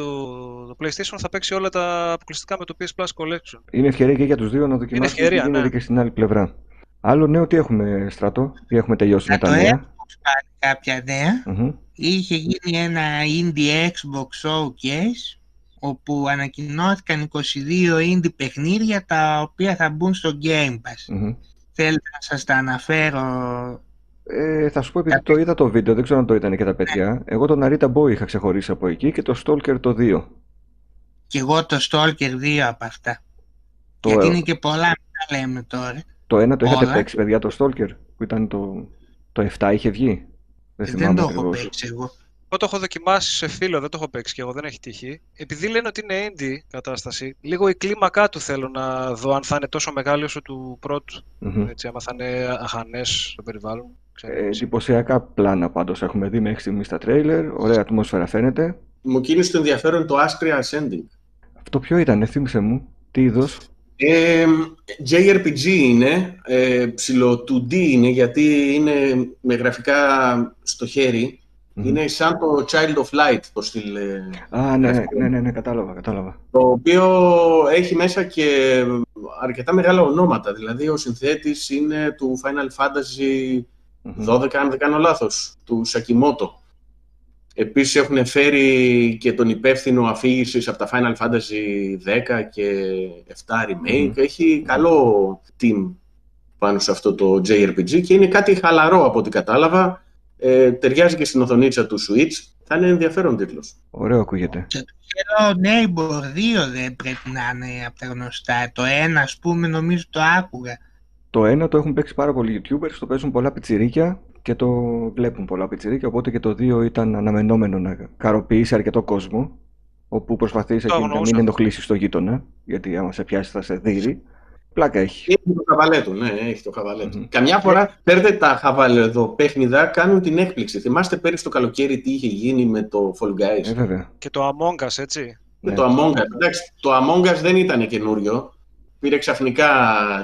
το PlayStation θα παίξει όλα τα αποκλειστικά με το PS Plus Collection. Είναι ευκαιρία και για τους δύο να δοκιμάσουν Είναι ευκαιρία, ναι. και στην άλλη πλευρά. Άλλο νέο τι έχουμε, Στρατό, τι έχουμε τελειώσει με τα νέα; πάρει κάποια Είχε γίνει ένα Indie Xbox Showcase όπου ανακοινώθηκαν 22 indie παιχνίδια τα οποία θα μπουν στο Game Pass. mm Θέλετε να σας τα αναφέρω ε, θα σου πω επειδή το είδα το βίντεο, δεν ξέρω αν το ήταν και τα παιδιά. Ναι. Εγώ τον Narita Boy είχα ξεχωρίσει από εκεί και το Stalker το 2. Και εγώ το Stalker 2 από αυτά. Το... Γιατί είναι και πολλά, να λέμε τώρα. Το ένα το είχατε παίξει, παιδιά, το Stalker, που ήταν το, το 7 είχε βγει; Δεν, δεν το έχω παίξει εγώ. Εγώ το έχω δοκιμάσει σε φίλο, δεν το έχω παίξει και εγώ, δεν έχει τύχει. Επειδή λένε ότι είναι indie κατάσταση, λίγο η κλίμακά του θέλω να δω αν θα είναι τόσο μεγάλη όσο του πρώτου. Mm-hmm. Έτσι, άμα θα είναι αχανές στο περιβάλλον. Ε, εντυπωσιακά πλάνα πάντως έχουμε δει μέχρι στιγμής στα τρέιλερ. Ωραία ατμόσφαιρα φαίνεται. Μου κίνησε το ενδιαφέρον το Askria Ascending. Αυτό ποιο ήταν, θύμισε μου. Τι είδος; Ε, JRPG είναι, ε, ψηλό 2D είναι γιατί είναι με γραφικά στο χέρι. Είναι σαν το Child of Light το στυλ. Ε, Α, ναι, ναι, ναι, ναι, ναι, κατάλαβα, κατάλαβα. Το οποίο έχει μέσα και αρκετά μεγάλα ονόματα. Δηλαδή ο συνθέτης είναι του Final Fantasy 12, αν δεν κάνω λάθος, του Σακιμότο. Επίσης έχουν φέρει και τον υπεύθυνο αφήγησης από τα Final Fantasy 10 και 7 Remake. Έχει καλό team πάνω σε αυτό το JRPG και είναι κάτι χαλαρό από ό,τι κατάλαβα. Ε, ταιριάζει και στην οθονίτσα του Switch. Θα είναι ενδιαφέρον τίτλος. Ωραίο ακούγεται. Και το Neighbor 2 δεν πρέπει να είναι από τα γνωστά; Το ένα, ας πούμε, νομίζω το άκουγα. Το ένα το έχουν παίξει πάρα πολλοί YouTubers, το παίζουν πολλά πιτσιρίκια και το βλέπουν πολλά πιτσιρίκια, οπότε και το δύο ήταν αναμενόμενο να καροποιήσει αρκετό κόσμο, όπου προσπαθείς εκεί να μην ενοχλήσεις το γείτονα, γιατί άμα σε πιάσεις θα σε δείρει. Πλάκα έχει. Έχει το χαβαλέ του, ναι, έχει το χαβαλέ του. Καμιά φορά, παίρνετε τα χαβαλέ εδώ παιχνιδά, κάνουν την έκπληξη. Θυμάστε πέρυσι το καλοκαίρι τι είχε γίνει με το Fall Guys; Ε, βέβαια. Και το Among Us, έτσι. Με ναι. το Among Us. Εντάξει, το Among Us δεν ήταν καινούριο πήρε ξαφνικά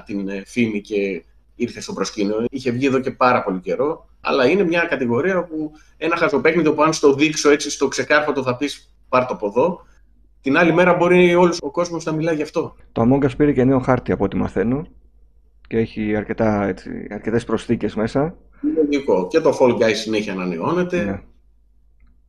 την ε, φήμη και ήρθε στο προσκήνιο. Είχε βγει εδώ και πάρα πολύ καιρό, αλλά είναι μια κατηγορία που ένα χαζοπέχνητο που αν στο δείξω έτσι στο ξεκάρφωτο θα πεις πάρ το από εδώ, την άλλη μέρα μπορεί όλος ο κόσμος να μιλάει γι' αυτό. Το Among Us πήρε και νέο χάρτη από ό,τι μαθαίνω και έχει αρκετά, έτσι, αρκετές προσθήκες μέσα. Λογικό. Και το Fall Guys συνέχεια ανανεώνεται. Ναι.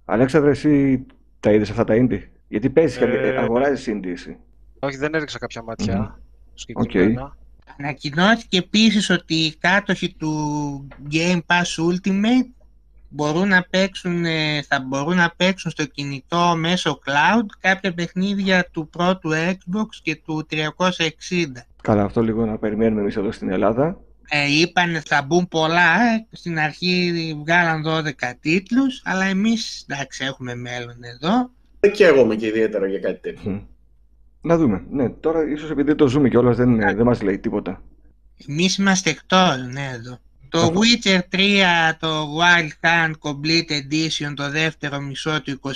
Αλέξανδρε, εσύ τα είδες αυτά τα indie; Γιατί παίζεις ε... και αγοράζεις indie εσύ. Όχι, δεν έριξα κάποια ματιά συγκεκριμένα. Okay. Ανακοινώθηκε επίσης ότι οι κάτοχοι του Game Pass Ultimate μπορούν να παίξουν, ε, θα μπορούν να παίξουν στο κινητό μέσω cloud κάποια παιχνίδια του πρώτου Xbox και του 360. Καλά, αυτό λίγο να περιμένουμε εμείς εδώ στην Ελλάδα. Ε, είπαν θα μπουν πολλά, ε. στην αρχή βγάλαν 12 τίτλους, αλλά εμείς εντάξει έχουμε μέλλον εδώ. Και εγώ είμαι και ιδιαίτερα για κάτι τέτοιο. Να δούμε. Ναι, τώρα ίσως επειδή το ζούμε κιόλας δεν, ναι. δεν μας λέει τίποτα. Εμείς είμαστε εκτό, ναι, εδώ. Το Witcher 3, το Wild Hunt Complete Edition, το δεύτερο μισό του 21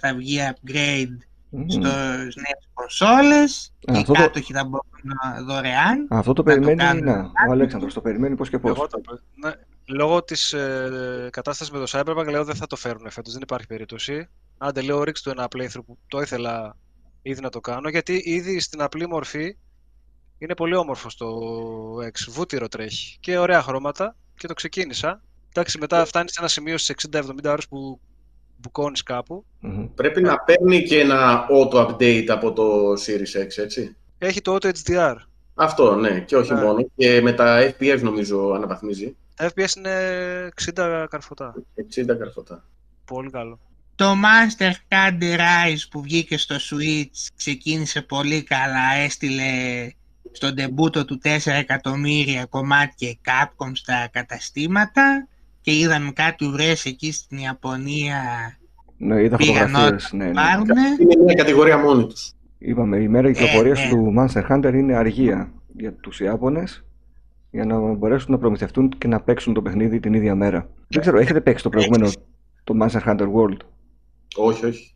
θα βγει upgrade mm. στις νέες κονσόλες και οι κάτοχοι θα μπορούν δωρεάν. Αυτό το περιμένει να, ο Αλέξανδρος, το περιμένει πώς και πώς. Εγώ το, ναι, λόγω της ε, κατάστασης με το Cyberpunk λέω δεν θα το φέρουν φέτος, δεν υπάρχει περίπτωση. Άντε λέω ρίξτε το ένα playthrough που το ήθελα ήδη να το κάνω, γιατί ήδη στην απλή μορφή είναι πολύ όμορφο το X. Βούτυρο τρέχει και ωραία χρώματα και το ξεκίνησα. Εντάξει, μετά φτάνει σε ένα σημείο στις 60-70 ώρες που μπουκώνεις κάπου. Πρέπει να παίρνει και ένα auto-update από το Series X, έτσι. Έχει το auto HDR. Αυτό, ναι, και όχι ναι. μόνο. Και με τα FPS νομίζω αναβαθμίζει. Τα FPS είναι 60 καρφωτά. 60 καρφωτά. Πολύ καλό. Το Master Hunter Rise που βγήκε στο Switch ξεκίνησε πολύ καλά, έστειλε στον τεμπούτο του 4 εκατομμύρια κομμάτια Capcom στα καταστήματα και είδαμε κάτι ουρές εκεί στην Ιαπωνία ναι, είδα φωτογραφίες, ναι, ναι. Είναι μια κατηγορία μόνη τους. Είπαμε, η μέρα κυκλοφορίας ε, ναι. του Monster Hunter είναι αργία για τους Ιάπωνες για να μπορέσουν να προμηθευτούν και να παίξουν το παιχνίδι την ίδια μέρα. Δεν ξέρω, έχετε παίξει το προηγούμενο, το Monster Hunter World; Όχι, όχι.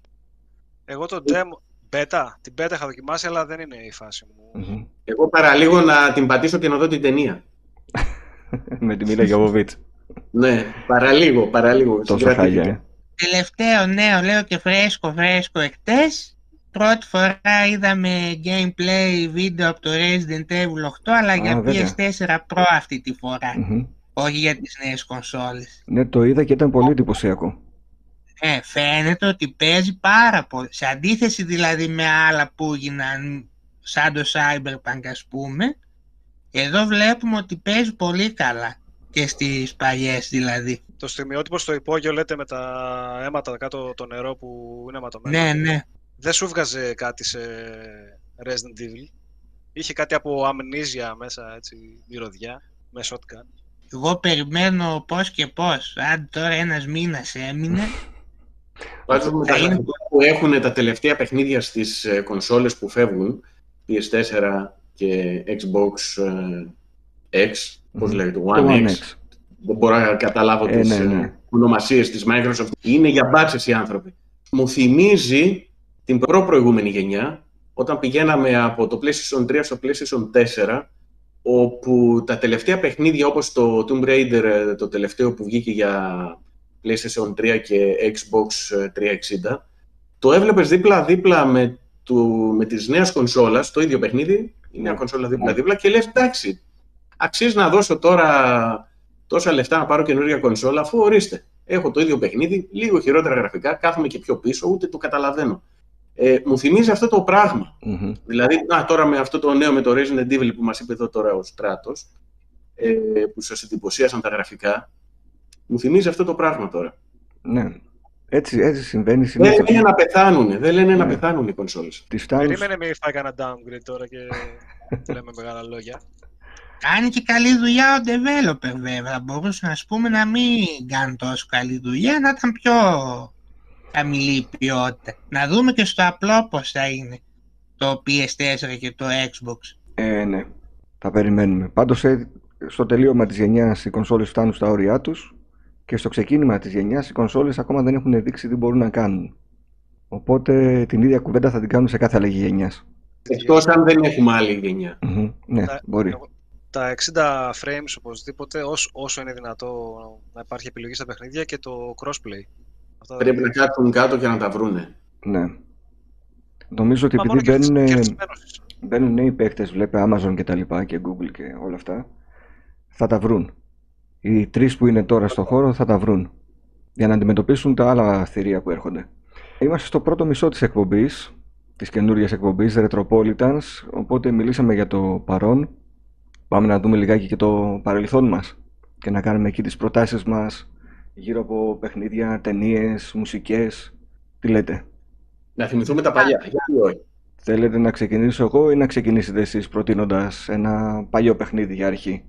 Εγώ το demo, beta, την beta είχα δοκιμάσει, αλλά δεν είναι η φάση μου. Mm-hmm. Εγώ παραλίγο να την πατήσω και να δω την ταινία. Με (laughs) τη Μίλα Γιωβοβίτς. ναι, παραλίγο, παραλίγο. Τόσο χάλια, ε. Τελευταίο νέο, λέω και φρέσκο, φρέσκο εκτές. Πρώτη φορά είδαμε gameplay βίντεο από το Resident Evil 8, αλλά για PS4 Pro αυτή τη φορα Όχι για τις νέες κονσόλες. Ναι, το είδα και ήταν πολύ εντυπωσιακό. Ε, φαίνεται ότι παίζει πάρα πολύ. Σε αντίθεση δηλαδή με άλλα που έγιναν σαν το Cyberpunk ας πούμε, εδώ βλέπουμε ότι παίζει πολύ καλά και στις παλιές δηλαδή. Το στιγμιότυπο στο υπόγειο λέτε με τα αίματα κάτω το νερό που είναι αιματωμένο. Ναι, ναι. Δεν σου βγάζε κάτι σε Resident Evil; Είχε κάτι από αμνίζια μέσα, έτσι, μυρωδιά, με shotgun. Εγώ περιμένω πώς και πώς. Αν τώρα ένας μήνας έμεινε, Πάντως με τα που έχουν τα τελευταία παιχνίδια στις ε, κονσόλες που φεύγουν, PS4 και Xbox ε, X, πώς λέγεται, One, One X. X. Δεν μπορώ να καταλάβω ε, τις ναι, ναι. ονομασίες της Microsoft. Είναι για μπάτσες οι άνθρωποι. Μου θυμίζει την προ-προηγούμενη γενιά, όταν πηγαίναμε από το PlayStation 3 στο PlayStation 4, όπου τα τελευταία παιχνίδια όπως το Tomb Raider, το τελευταίο που βγήκε για PlayStation 3 και Xbox 360, το έβλεπες δίπλα-δίπλα με, με τις νέες κονσόλας, το ίδιο παιχνίδι, η νέα κονσόλα δίπλα-δίπλα και λες εντάξει, αξίζει να δώσω τώρα τόσα λεφτά να πάρω καινούργια κονσόλα, αφού ορίστε, έχω το ίδιο παιχνίδι, λίγο χειρότερα γραφικά, κάθομαι και πιο πίσω, ούτε το καταλαβαίνω. Ε, μου θυμίζει αυτό το πραγμα Δηλαδή, να, τώρα με αυτό το νέο με το Resident Evil που μας είπε εδώ τώρα ο Στράτος, ε, που σας εντυπωσίασαν τα γραφικά, μου θυμίζει αυτό το πράγμα τώρα. Ναι. Έτσι, έτσι συμβαίνει. Δεν λένε να πεθάνουν. Δεν λένε να ναι. πεθάνουν οι κονσόλες. Περίμενε με φάει κανένα downgrade τώρα και (laughs) λέμε μεγάλα λόγια. Κάνει και καλή δουλειά ο developer βέβαια. Μπορούσε να πούμε να μην κάνει τόσο καλή δουλειά, να ήταν πιο χαμηλή η ποιότητα. Να δούμε και στο απλό πώς θα είναι το PS4 και το Xbox. Ε, ναι. Θα περιμένουμε. Πάντως ε, στο τελείωμα της γενιάς οι κονσόλες φτάνουν στα όρια τους και στο ξεκίνημα της γενιάς οι κονσόλες ακόμα δεν έχουν δείξει τι μπορούν να κάνουν. Οπότε την ίδια κουβέντα θα την κάνουν σε κάθε αλλαγή γενιάς. Εκτός αν δεν έχουμε άλλη γενιά. Ναι, μπορεί. Τα 60 frames οπωσδήποτε, όσο, όσο είναι δυνατό να υπάρχει επιλογή στα παιχνίδια και το crossplay. Πρέπει να κάτσουν κάτω και να τα βρούνε. Ναι. Νομίζω ότι επειδή μπαίνουν, μπαίνουν νέοι παίκτες, βλέπε Amazon και τα λοιπά και Google και όλα αυτά, θα τα βρουν. Οι τρεις που είναι τώρα στο χώρο θα τα βρουν για να αντιμετωπίσουν τα άλλα θηρία που έρχονται. Είμαστε στο πρώτο μισό της εκπομπής, της καινούργιας εκπομπής Retropolitans, οπότε μιλήσαμε για το παρόν. Πάμε να δούμε λιγάκι και το παρελθόν μας και να κάνουμε εκεί τις προτάσεις μας γύρω από παιχνίδια, ταινίες, μουσικές. Τι λέτε; Να θυμηθούμε τα παλιά, γιατί όχι; Θέλετε να ξεκινήσω εγώ ή να ξεκινήσετε εσείς προτείνοντας ένα παλιό παιχνίδι για αρχή;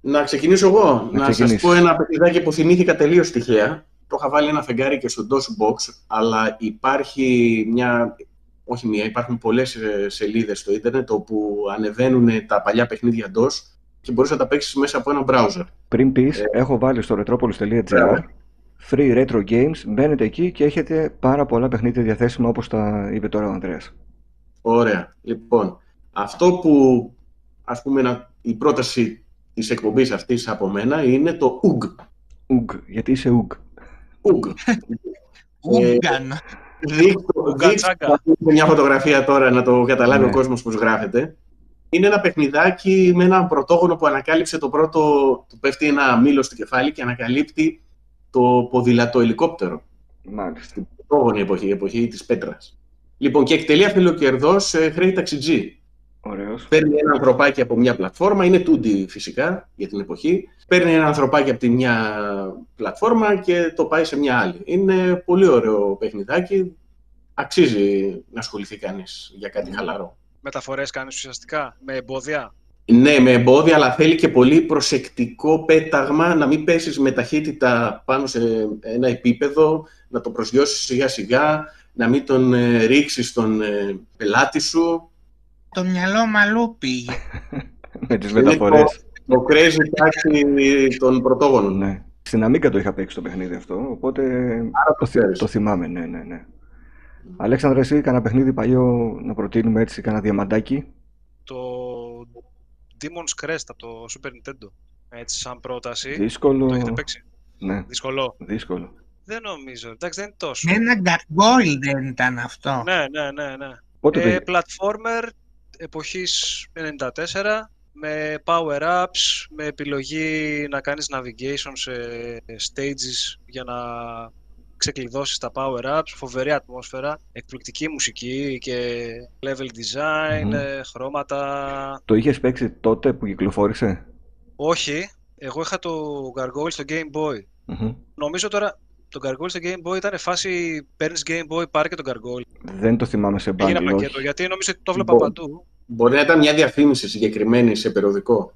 Να ξεκινήσω εγώ. Να, να σας πω ένα παιχνιδάκι που θυμήθηκα τελείως τυχαία. Το είχα βάλει ένα φεγγάρι και στο DOS Box, αλλά υπάρχει μια... Όχι μία, υπάρχουν πολλές ε, σελίδες στο ίντερνετ όπου ανεβαίνουν τα παλιά παιχνίδια DOS και μπορείς να τα παίξεις μέσα από ένα browser. Πριν πεις, ε, έχω βάλει στο retropolis.gr free retro games, μπαίνετε εκεί και έχετε πάρα πολλά παιχνίδια διαθέσιμα όπως τα είπε τώρα ο Ανδρέας. Ωραία. Λοιπόν, αυτό που ας πούμε η πρόταση της εκπομπής αυτής από μένα είναι το UG. UG, γιατί είσαι UG. UG. Ούγκαν. Δείξτε μια φωτογραφία τώρα να το καταλάβει ο ναι. κόσμος πώς γράφεται. Είναι ένα παιχνιδάκι με έναν πρωτόγονο που ανακάλυψε το πρώτο, του πέφτει ένα μήλο στο κεφάλι και ανακαλύπτει το ποδηλατό ελικόπτερο. Μάλιστα. Στην πρωτόγονη εποχή, εποχή της πέτρας. Λοιπόν, και εκτελεί αφιλοκερδός ε, χρέη ταξιτζή. Ωραίος. Παίρνει ένα ανθρωπάκι από μια πλατφόρμα, είναι 2D φυσικά για την εποχή. Παίρνει ένα ανθρωπάκι από τη μια πλατφόρμα και το πάει σε μια άλλη. Είναι πολύ ωραίο παιχνιδάκι. Αξίζει να ασχοληθεί κανείς για κάτι χαλαρό. Μεταφορές κάνεις ουσιαστικά, με εμπόδια; Ναι, με εμπόδια, αλλά θέλει και πολύ προσεκτικό πέταγμα, να μην πέσεις με ταχύτητα πάνω σε ένα επίπεδο, να το προσγειώσεις σιγά σιγά, να μην τον ε, ρίξεις στον ε, πελάτη σου. Το μυαλό μαλλού πήγε. (laughs) με τις μεταφορές. Το, το crazy taxi των πρωτόγονων. Ναι. Στην Αμίκα το είχα παίξει το παιχνίδι αυτό, οπότε Άρα το, το, το θυμάμαι, ναι, ναι, ναι. Αλέξανδρε, εσύ κανένα παιχνίδι παλιό να προτείνουμε έτσι, κανένα διαμαντάκι; Το Demon's Crest από το Super Nintendo. Έτσι, σαν πρόταση. Δύσκολο. Το έχετε παίξει; Ναι, Δύσκολο. δύσκολο. Δεν νομίζω. Εντάξει, δεν είναι τόσο. Ένα gargoyle δεν ήταν αυτό. Ναι, ναι, ναι, ναι. Πότε το Ε, είχε- platformer εποχής 94 με power-ups, με επιλογή να κάνεις navigation σε stages για να ξεκλειδώσεις τα power-ups, φοβερή ατμόσφαιρα, εκπληκτική μουσική και level design, Μμμ. ε, χρώματα. Το είχες παίξει τότε που κυκλοφόρησε; Όχι, εγώ είχα το Gargoyle στο Game Boy. Μμμ. Νομίζω τώρα το Gargoyle στο Game Boy ήταν φάση παίρνεις Game Boy, πάρε και τον Gargoyle. Δεν το θυμάμαι σε Έγινα bundle, πακέτο, όχι. γιατί νομίζω ότι το βλέπα Μπο- παντού. Μπορεί να ήταν μια διαφήμιση συγκεκριμένη σε περιοδικό.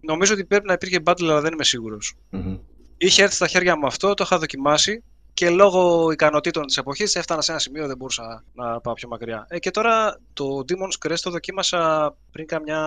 Νομίζω ότι πρέπει να υπήρχε bundle, αλλά δεν είμαι σίγουρος. Μμμ. Είχε έρθει στα χέρια μου αυτό, το είχα δοκιμάσει και λόγω ικανοτήτων της εποχής έφτανα σε ένα σημείο, δεν μπορούσα να πάω πιο μακριά. Ε, και τώρα το Demon's Crest το δοκίμασα πριν καμιά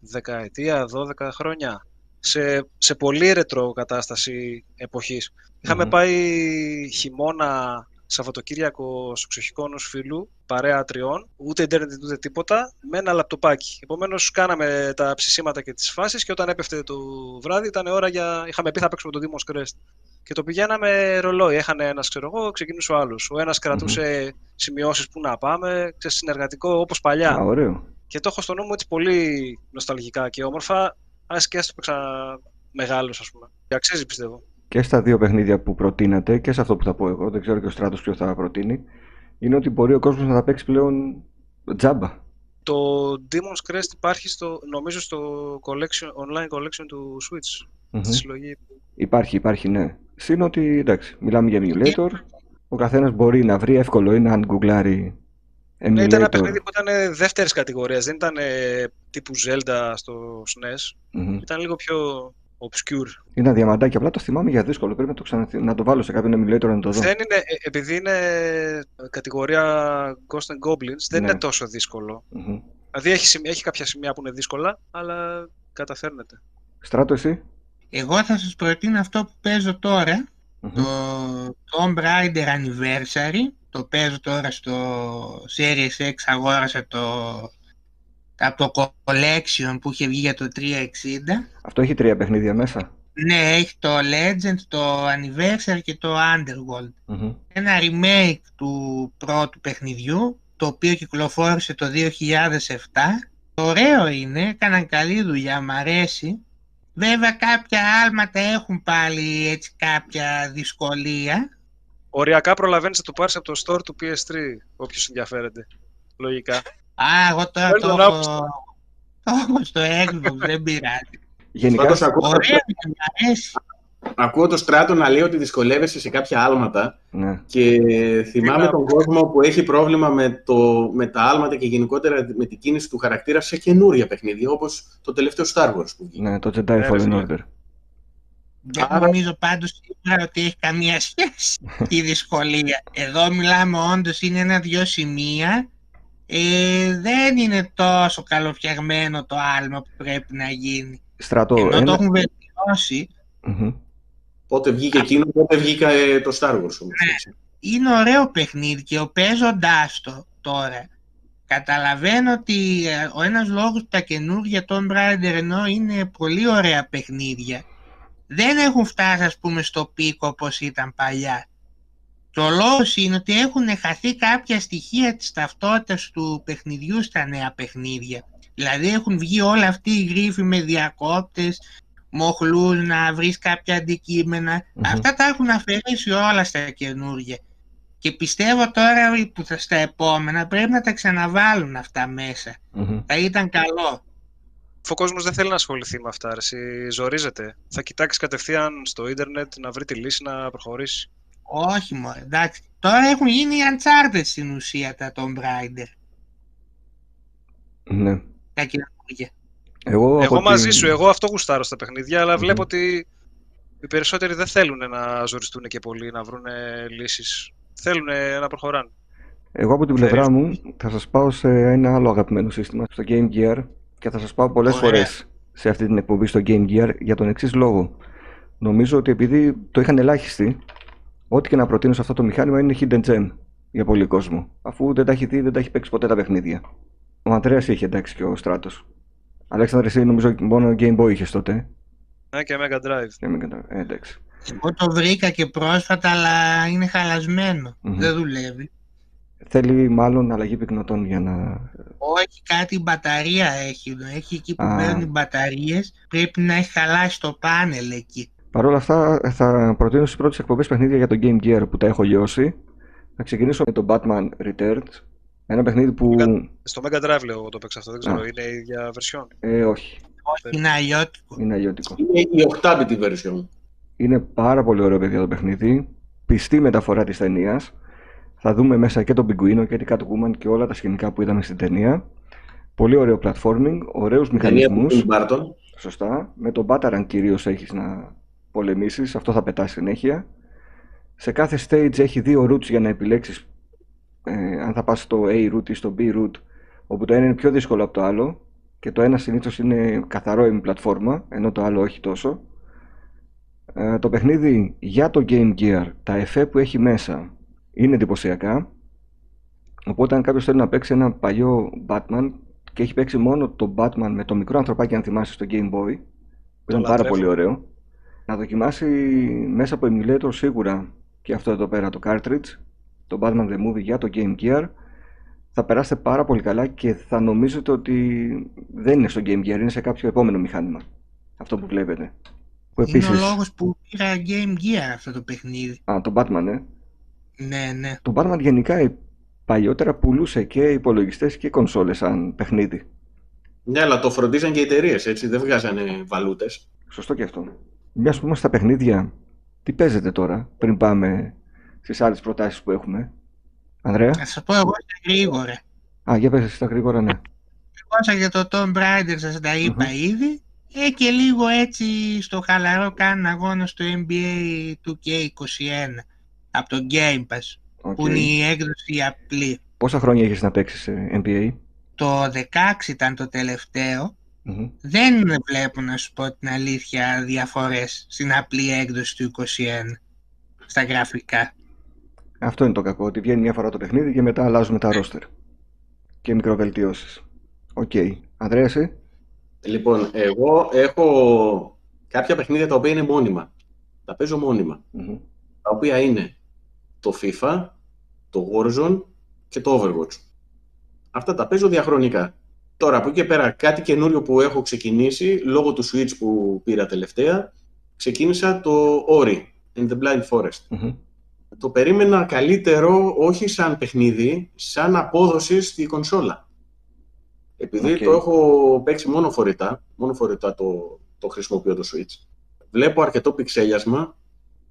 δεκαετία, 12 χρόνια. Σε, σε πολύ ρετρό κατάσταση εποχής. Είχαμε Μμμ. πάει χειμώνα Σαββατοκύριακο στο ξεχικό ενός φίλου, παρέα τριών, ούτε ίντερνετ ούτε τίποτα, με ένα λαπτοπάκι. Επομένως, κάναμε τα ψησίματα και τις φάσεις και όταν έπεφτε το βράδυ ήταν ώρα για. Είχαμε πει θα παίξουμε το Demon's Crest. Και το πηγαίναμε ρολόι. Έχανε ένας, ξέρω εγώ, ξεκινούσε ο άλλος. Ο ένας κρατούσε σημειώσεις που να πάμε, ξέρεις, συνεργατικό όπως παλιά. Α, ωραίο. Και το έχω στο νου μου έτσι πολύ νοσταλγικά και όμορφα. Α και ας το παίξα μεγάλο, ας πούμε. Και αξίζει, πιστεύω. Και στα δύο παιχνίδια που προτείνατε και σε αυτό που θα πω εγώ, δεν ξέρω και ο Στράτος ποιο θα προτείνει, είναι ότι μπορεί ο κόσμος να τα παίξει πλέον τζάμπα. Το Demon's Crest υπάρχει στο, νομίζω στο collection, online collection του Switch. Μμμ. Στη συλλογή. Υπάρχει, υπάρχει, ναι. Συν ότι, εντάξει, μιλάμε για emulator, ο καθένας μπορεί να βρει, εύκολο είναι αν γκουγκλάρει Ναι, ήταν ένα emulator. παιχνίδι που ήταν δεύτερης κατηγορίας. Δεν ήταν ε, τύπου Zelda στο SNES. Μμμ. Ήταν λίγο πιο obscure. Είναι ένα διαμαντάκι, απλά το θυμάμαι για δύσκολο. Πρέπει να το, ξαναθυ... να το βάλω σε κάποιον emulator να το δω. Δεν είναι, ε, επειδή είναι κατηγορία Ghost and Goblins, δεν Ναι. είναι τόσο δύσκολο. Μμμ. Δηλαδή έχει, σημεία- έχει κάποια σημεία που είναι δύσκολα, αλλά καταφέρνεται. Στράτο, εσύ; Εγώ θα σας προτείνω αυτό που παίζω τώρα, Μμμ. το Tomb Raider Anniversary. Το παίζω τώρα στο Series X, αγόρασα το από το Collection που είχε βγει για το 360. Αυτό έχει τρία παιχνίδια μέσα. Ναι, έχει το Legend, το Anniversary και το Underworld. Μμμ. Ένα remake του πρώτου παιχνιδιού, το οποίο κυκλοφόρησε το 2007. Ωραίο είναι, έκαναν καλή δουλειά, μ' αρέσει. Βέβαια κάποια άλματα έχουν πάλι έτσι κάποια δυσκολία. Οριακά προλαβαίνεις να το πάρεις από το store του PS3, όποιος ενδιαφέρεται. Λογικά. Α, εγώ τώρα Φέρ' το τον έχω, Αύγουστο. το έχω στο Xbox, δεν πειράζει. Γενικά, Πάντως, ακούω, Ωραίο είναι, μ' αρέσει. Ακούω το Στράτο να λέει ότι δυσκολεύεσαι σε κάποια άλματα ναι. και θυμάμαι να τον κόσμο που έχει πρόβλημα με, το, με τα άλματα και γενικότερα με την κίνηση του χαρακτήρα σε καινούρια παιχνίδια, όπως το τελευταίο Star Wars που βγήκε. ναι, το Jedi Ναι, ρε Fallen φίλε. Order. Δεν Άρα- νομίζω πάντως σίγουρα ότι έχει καμία σχέση η δυσκολία. Εδώ μιλάμε όντως είναι ένα-δυο σημεία. Ε, δεν είναι τόσο καλοφτιαγμένο το άλμα που πρέπει να γίνει. Στράτο, Ενώ το ένα... έχουν βελτιώσει. Μμμ. Πότε βγήκε εκείνο, πότε βγήκε ε, το Star Wars όμως. Ναι. έτσι. Είναι ωραίο παιχνίδι και ο παίζοντάς το τώρα. Καταλαβαίνω ότι ε, ο ένας λόγος που τα καινούργια Tomb Raider ενώ είναι πολύ ωραία παιχνίδια δεν έχουν φτάσει ας πούμε στο πίκο όπως ήταν παλιά. Και ο λόγος είναι ότι έχουν χαθεί κάποια στοιχεία της ταυτότητας του παιχνιδιού στα νέα παιχνίδια. Δηλαδή έχουν βγει όλα αυτοί οι γρίφοι με διακόπτες, μοχλούς να βρεις κάποια αντικείμενα. Μμμ. Αυτά τα έχουν αφαιρέσει όλα στα καινούργια. Και πιστεύω τώρα που θα στα επόμενα πρέπει να τα ξαναβάλουν αυτά μέσα. Θα ήταν καλό. Ο κόσμος δεν θέλει να ασχοληθεί με αυτά, αρέσει. ζορίζεται. Θα κοιτάξεις κατευθείαν στο ίντερνετ να βρει τη λύση να προχωρήσει. Όχι μόνο, εντάξει. Τώρα έχουν γίνει οι Uncharted στην ουσία τα Tomb Raider. Ναι. Τα καινούργια. Εγώ, εγώ μαζί σου, εγώ αυτό γουστάρω στα παιχνίδια, αλλά βλέπω ότι οι περισσότεροι δεν θέλουν να ζοριστούν και πολύ, να βρουν λύσεις. Θέλουν να προχωράνε. Εγώ από την πλευρά μου θα σας πάω σε ένα άλλο αγαπημένο σύστημα, στο Game Gear και θα σας πάω πολλές φορές σε αυτή την εκπομπή στο Game Gear για τον εξής λόγο. Νομίζω ότι επειδή το είχαν ελάχιστοι, ό,τι και να προτείνω σε αυτό το μηχάνημα είναι hidden gem για πολύ κόσμο. Αφού δεν τα έχει δει, δεν τα έχει παίξει ποτέ τα παιχνίδια. Ο Αντρέα είχε εντάξει και ο Στράτος. Αλέξανδρε, εσύ νομίζω μόνο Game Boy είχες τότε. Ναι, και Mega Drive. Και Mega Drive. Ε, εντάξει. Εγώ το βρήκα και πρόσφατα, αλλά είναι Δεν δουλεύει. Θέλει μάλλον αλλαγή πυκνοτών για να... Όχι, κάτι μπαταρία έχει. Έχει εκεί που παίρνει μπαταρίες. Πρέπει να έχει χαλάσει το πάνελ εκεί. Παρ' όλα αυτά, θα προτείνω στις πρώτες εκπομπές παιχνίδια για το Game Gear που τα έχω λιώσει. Θα ξεκινήσω με το Batman Returns. Ένα παιχνίδι που. Στο Mega Drive λέω εγώ το παίξα αυτό, δεν ξέρω, είναι η ίδια version; Ε, όχι. Όχι, είναι αλλιώτικο. Είναι αλλιώτικο. Είναι η 8 version. Είναι πάρα πολύ ωραίο παιδιά το παιχνίδι. Πιστή μεταφορά της ταινίας. Θα δούμε μέσα και τον Πιγκουίνο και την Catwoman και όλα τα σκηνικά που είδαμε στην ταινία. Πολύ ωραίο platforming, ωραίους μηχανισμούς. Σωστά. Με τον Batarang κυρίως έχεις να πολεμήσεις. Αυτό θα πετάσει συνέχεια. Σε κάθε stage έχει δύο routes για να επιλέξεις ε, αν θα πας στο A route ή στο B route, όπου το ένα είναι πιο δύσκολο από το άλλο και το ένα συνήθως είναι καθαρό η πλατφόρμα, ενώ το άλλο όχι τόσο. Ε, το παιχνίδι για το Game Gear, τα εφέ που έχει μέσα είναι εντυπωσιακά. Οπότε αν κάποιος θέλει να παίξει ένα παλιό Batman και έχει παίξει μόνο το Batman με το μικρό ανθρωπάκι αν θυμάσαι στο Game Boy, που ήταν πάρα πολύ ωραίο, να δοκιμάσει μέσα από emulator σίγουρα και αυτό εδώ πέρα το cartridge το Batman The Movie για το Game Gear θα περάσετε πάρα πολύ καλά και θα νομίζετε ότι δεν είναι στο Game Gear, είναι σε κάποιο επόμενο μηχάνημα. Αυτό που βλέπετε. Που επίσης... Είναι ο λόγος που πήρα Game Gear αυτό το παιχνίδι. Α, το Batman, ε. Ναι, ναι. Το Batman γενικά παλιότερα πουλούσε και υπολογιστές και κονσόλες σαν παιχνίδι. Ναι, αλλά το φροντίζαν και οι εταιρείες, έτσι, δεν βγάζανε βαλούτες. Σωστό και αυτό. Μια πούμε στα παιχνίδια, τι παίζετε τώρα, πριν πάμε στις άλλες προτάσεις που έχουμε. Ανδρέα; Θα σα πω εγώ στα γρήγορα. Α, για πες στα γρήγορα, ναι. Εγώ για το Tom Raider σας τα είπα ήδη. Ε, και λίγο έτσι στο χαλαρό κάνω αγώνα στο NBA 2K21 από το Game Pass που είναι η έκδοση απλή. Πόσα χρόνια έχεις να παίξεις NBA? Το 16 ήταν το τελευταιο Δεν βλέπω να σου πω την αλήθεια διαφορές στην απλή έκδοση του 21 στα γραφικά. Αυτό είναι το κακό, ότι βγαίνει μια φορά το παιχνίδι και μετά αλλάζουμε τα ρόστερ. Και μικροβελτιώσεις. OK. Okay. Ανδρέας, εσύ. Λοιπόν, εγώ έχω κάποια παιχνίδια τα οποία είναι μόνιμα. Τα παίζω Τα οποία είναι το FIFA, το Warzone και το Overwatch. Αυτά τα παίζω διαχρονικά. Τώρα, από εκεί και πέρα, κάτι καινούριο που έχω ξεκινήσει, λόγω του Switch που πήρα τελευταία, ξεκίνησα το Ori, in the Blind Forest το περίμενα καλύτερο όχι σαν παιχνίδι, σαν απόδοση στη κονσόλα. Επειδή το έχω παίξει μόνο φορητά, μόνο φορητά το, το χρησιμοποιώ το Switch, βλέπω αρκετό πιξέλιασμα,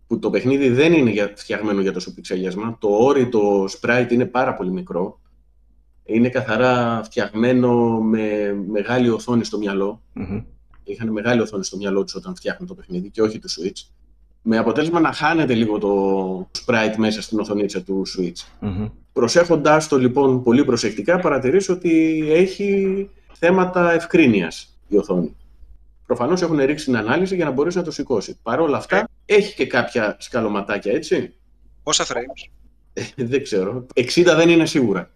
που το παιχνίδι δεν είναι φτιαγμένο για τόσο πιξέλιασμα. Το όρι, το sprite είναι πάρα πολύ μικρό. Είναι καθαρά φτιαγμένο με μεγάλη οθόνη στο μυαλό. Είχαν μεγάλη οθόνη στο μυαλό τους όταν φτιάχνουν το παιχνίδι και όχι το Switch με αποτέλεσμα να χάνεται λίγο το sprite μέσα στην οθονίτσα του Switch. mm Προσέχοντάς το λοιπόν πολύ προσεκτικά, παρατηρήσω ότι έχει θέματα ευκρίνειας η οθόνη. Προφανώς έχουν ρίξει την ανάλυση για να μπορέσει να το σηκώσει. Παρ' όλα αυτά, έχει και κάποια σκαλωματάκια, έτσι. Πόσα frames? Ε, δεν ξέρω. 60 δεν είναι σίγουρα.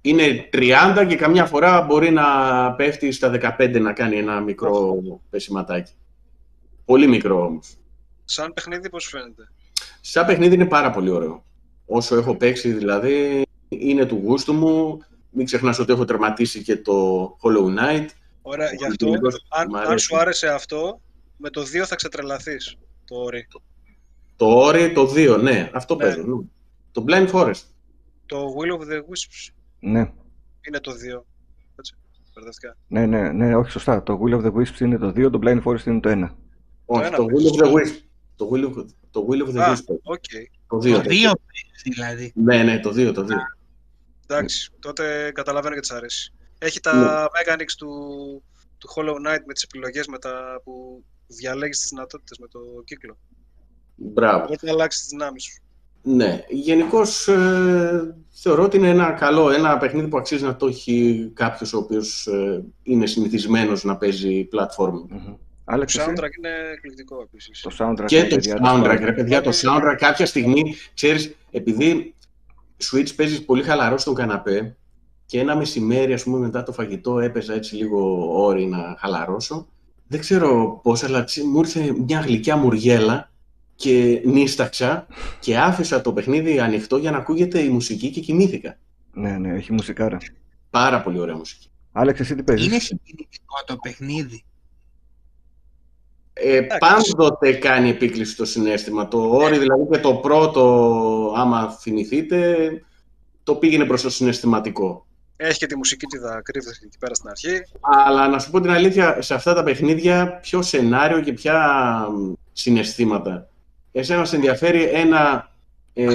Είναι 30 και καμιά φορά μπορεί να πέφτει στα 15 να κάνει ένα μικρό πεσηματάκι. Πολύ μικρό όμως. Σαν παιχνίδι πώς φαίνεται; Σαν παιχνίδι είναι πάρα πολύ ωραίο. Όσο έχω παίξει δηλαδή, είναι του γούστου μου. Μην ξεχνάς ότι έχω τερματίσει και το Hollow Knight. Ωραία, γι' αυτό, αν, αν σου άρεσε αυτό, με το 2 θα ξετρελαθείς, το όρι. Το, το όρι, το 2, ναι, αυτό ναι. παίζω. Ναι. Το Blind Forest. Το Will of the Wisps. Ναι. Είναι το 2. Έτσι, μπερδευτικά. Ναι, ναι, ναι, όχι σωστά. Το Will of the Wisps είναι το 2, το Blind Forest είναι το 1. Όχι, το, Will of the Wisps. Το Will of, το Will of the Wisps. Okay. Το 2. Το 2 δηλαδή. Ναι, ναι, το 2, το 2. Εντάξει, τότε καταλαβαίνω και τις αρέσει. Έχει τα ναι. mechanics του, του Hollow Knight με τις επιλογές μετά που διαλέγεις τις δυνατότητες με το κύκλο. Μπράβο. Μπορείς να αλλάξεις τις δυνάμεις σου. Ναι, γενικώς ε, θεωρώ ότι είναι ένα καλό, ένα παιχνίδι που αξίζει να το έχει κάποιος ο οποίος ε, είναι συνηθισμένος να παίζει platform. Mm-hmm. Το soundtrack είναι εκπληκτικό επίσης. Το soundtrack και το soundtrack, ρε παιδιά, το soundtrack κάποια στιγμή, ξέρεις, επειδή Switch παίζεις πολύ χαλαρό στον καναπέ και ένα μεσημέρι, ας πούμε, μετά το φαγητό έπαιζα έτσι λίγο όρη να χαλαρώσω. Δεν ξέρω πώς, αλλά μου ήρθε μια γλυκιά μουργέλα και νίσταξα και άφησα το παιχνίδι ανοιχτό για να ακούγεται η μουσική και κοιμήθηκα. Ναι, ναι, έχει μουσικάρα. Πάρα πολύ ωραία μουσική. Άλεξ, εσύ τι παίζεις; Είναι συγκινητικό το παιχνίδι. Ε, πάντοτε κάνει επίκληση το συνέστημα. Το όρι δηλαδή και το πρώτο, άμα θυμηθείτε, το πήγαινε προς το συναισθηματικό. Έχει και τη μουσική τη κρύβεται εκεί πέρα στην αρχή. Αλλά να σου πω την αλήθεια, σε αυτά τα παιχνίδια, ποιο σενάριο και ποια συναισθήματα. Εσένα σε ενδιαφέρει ένα... Ε, ε,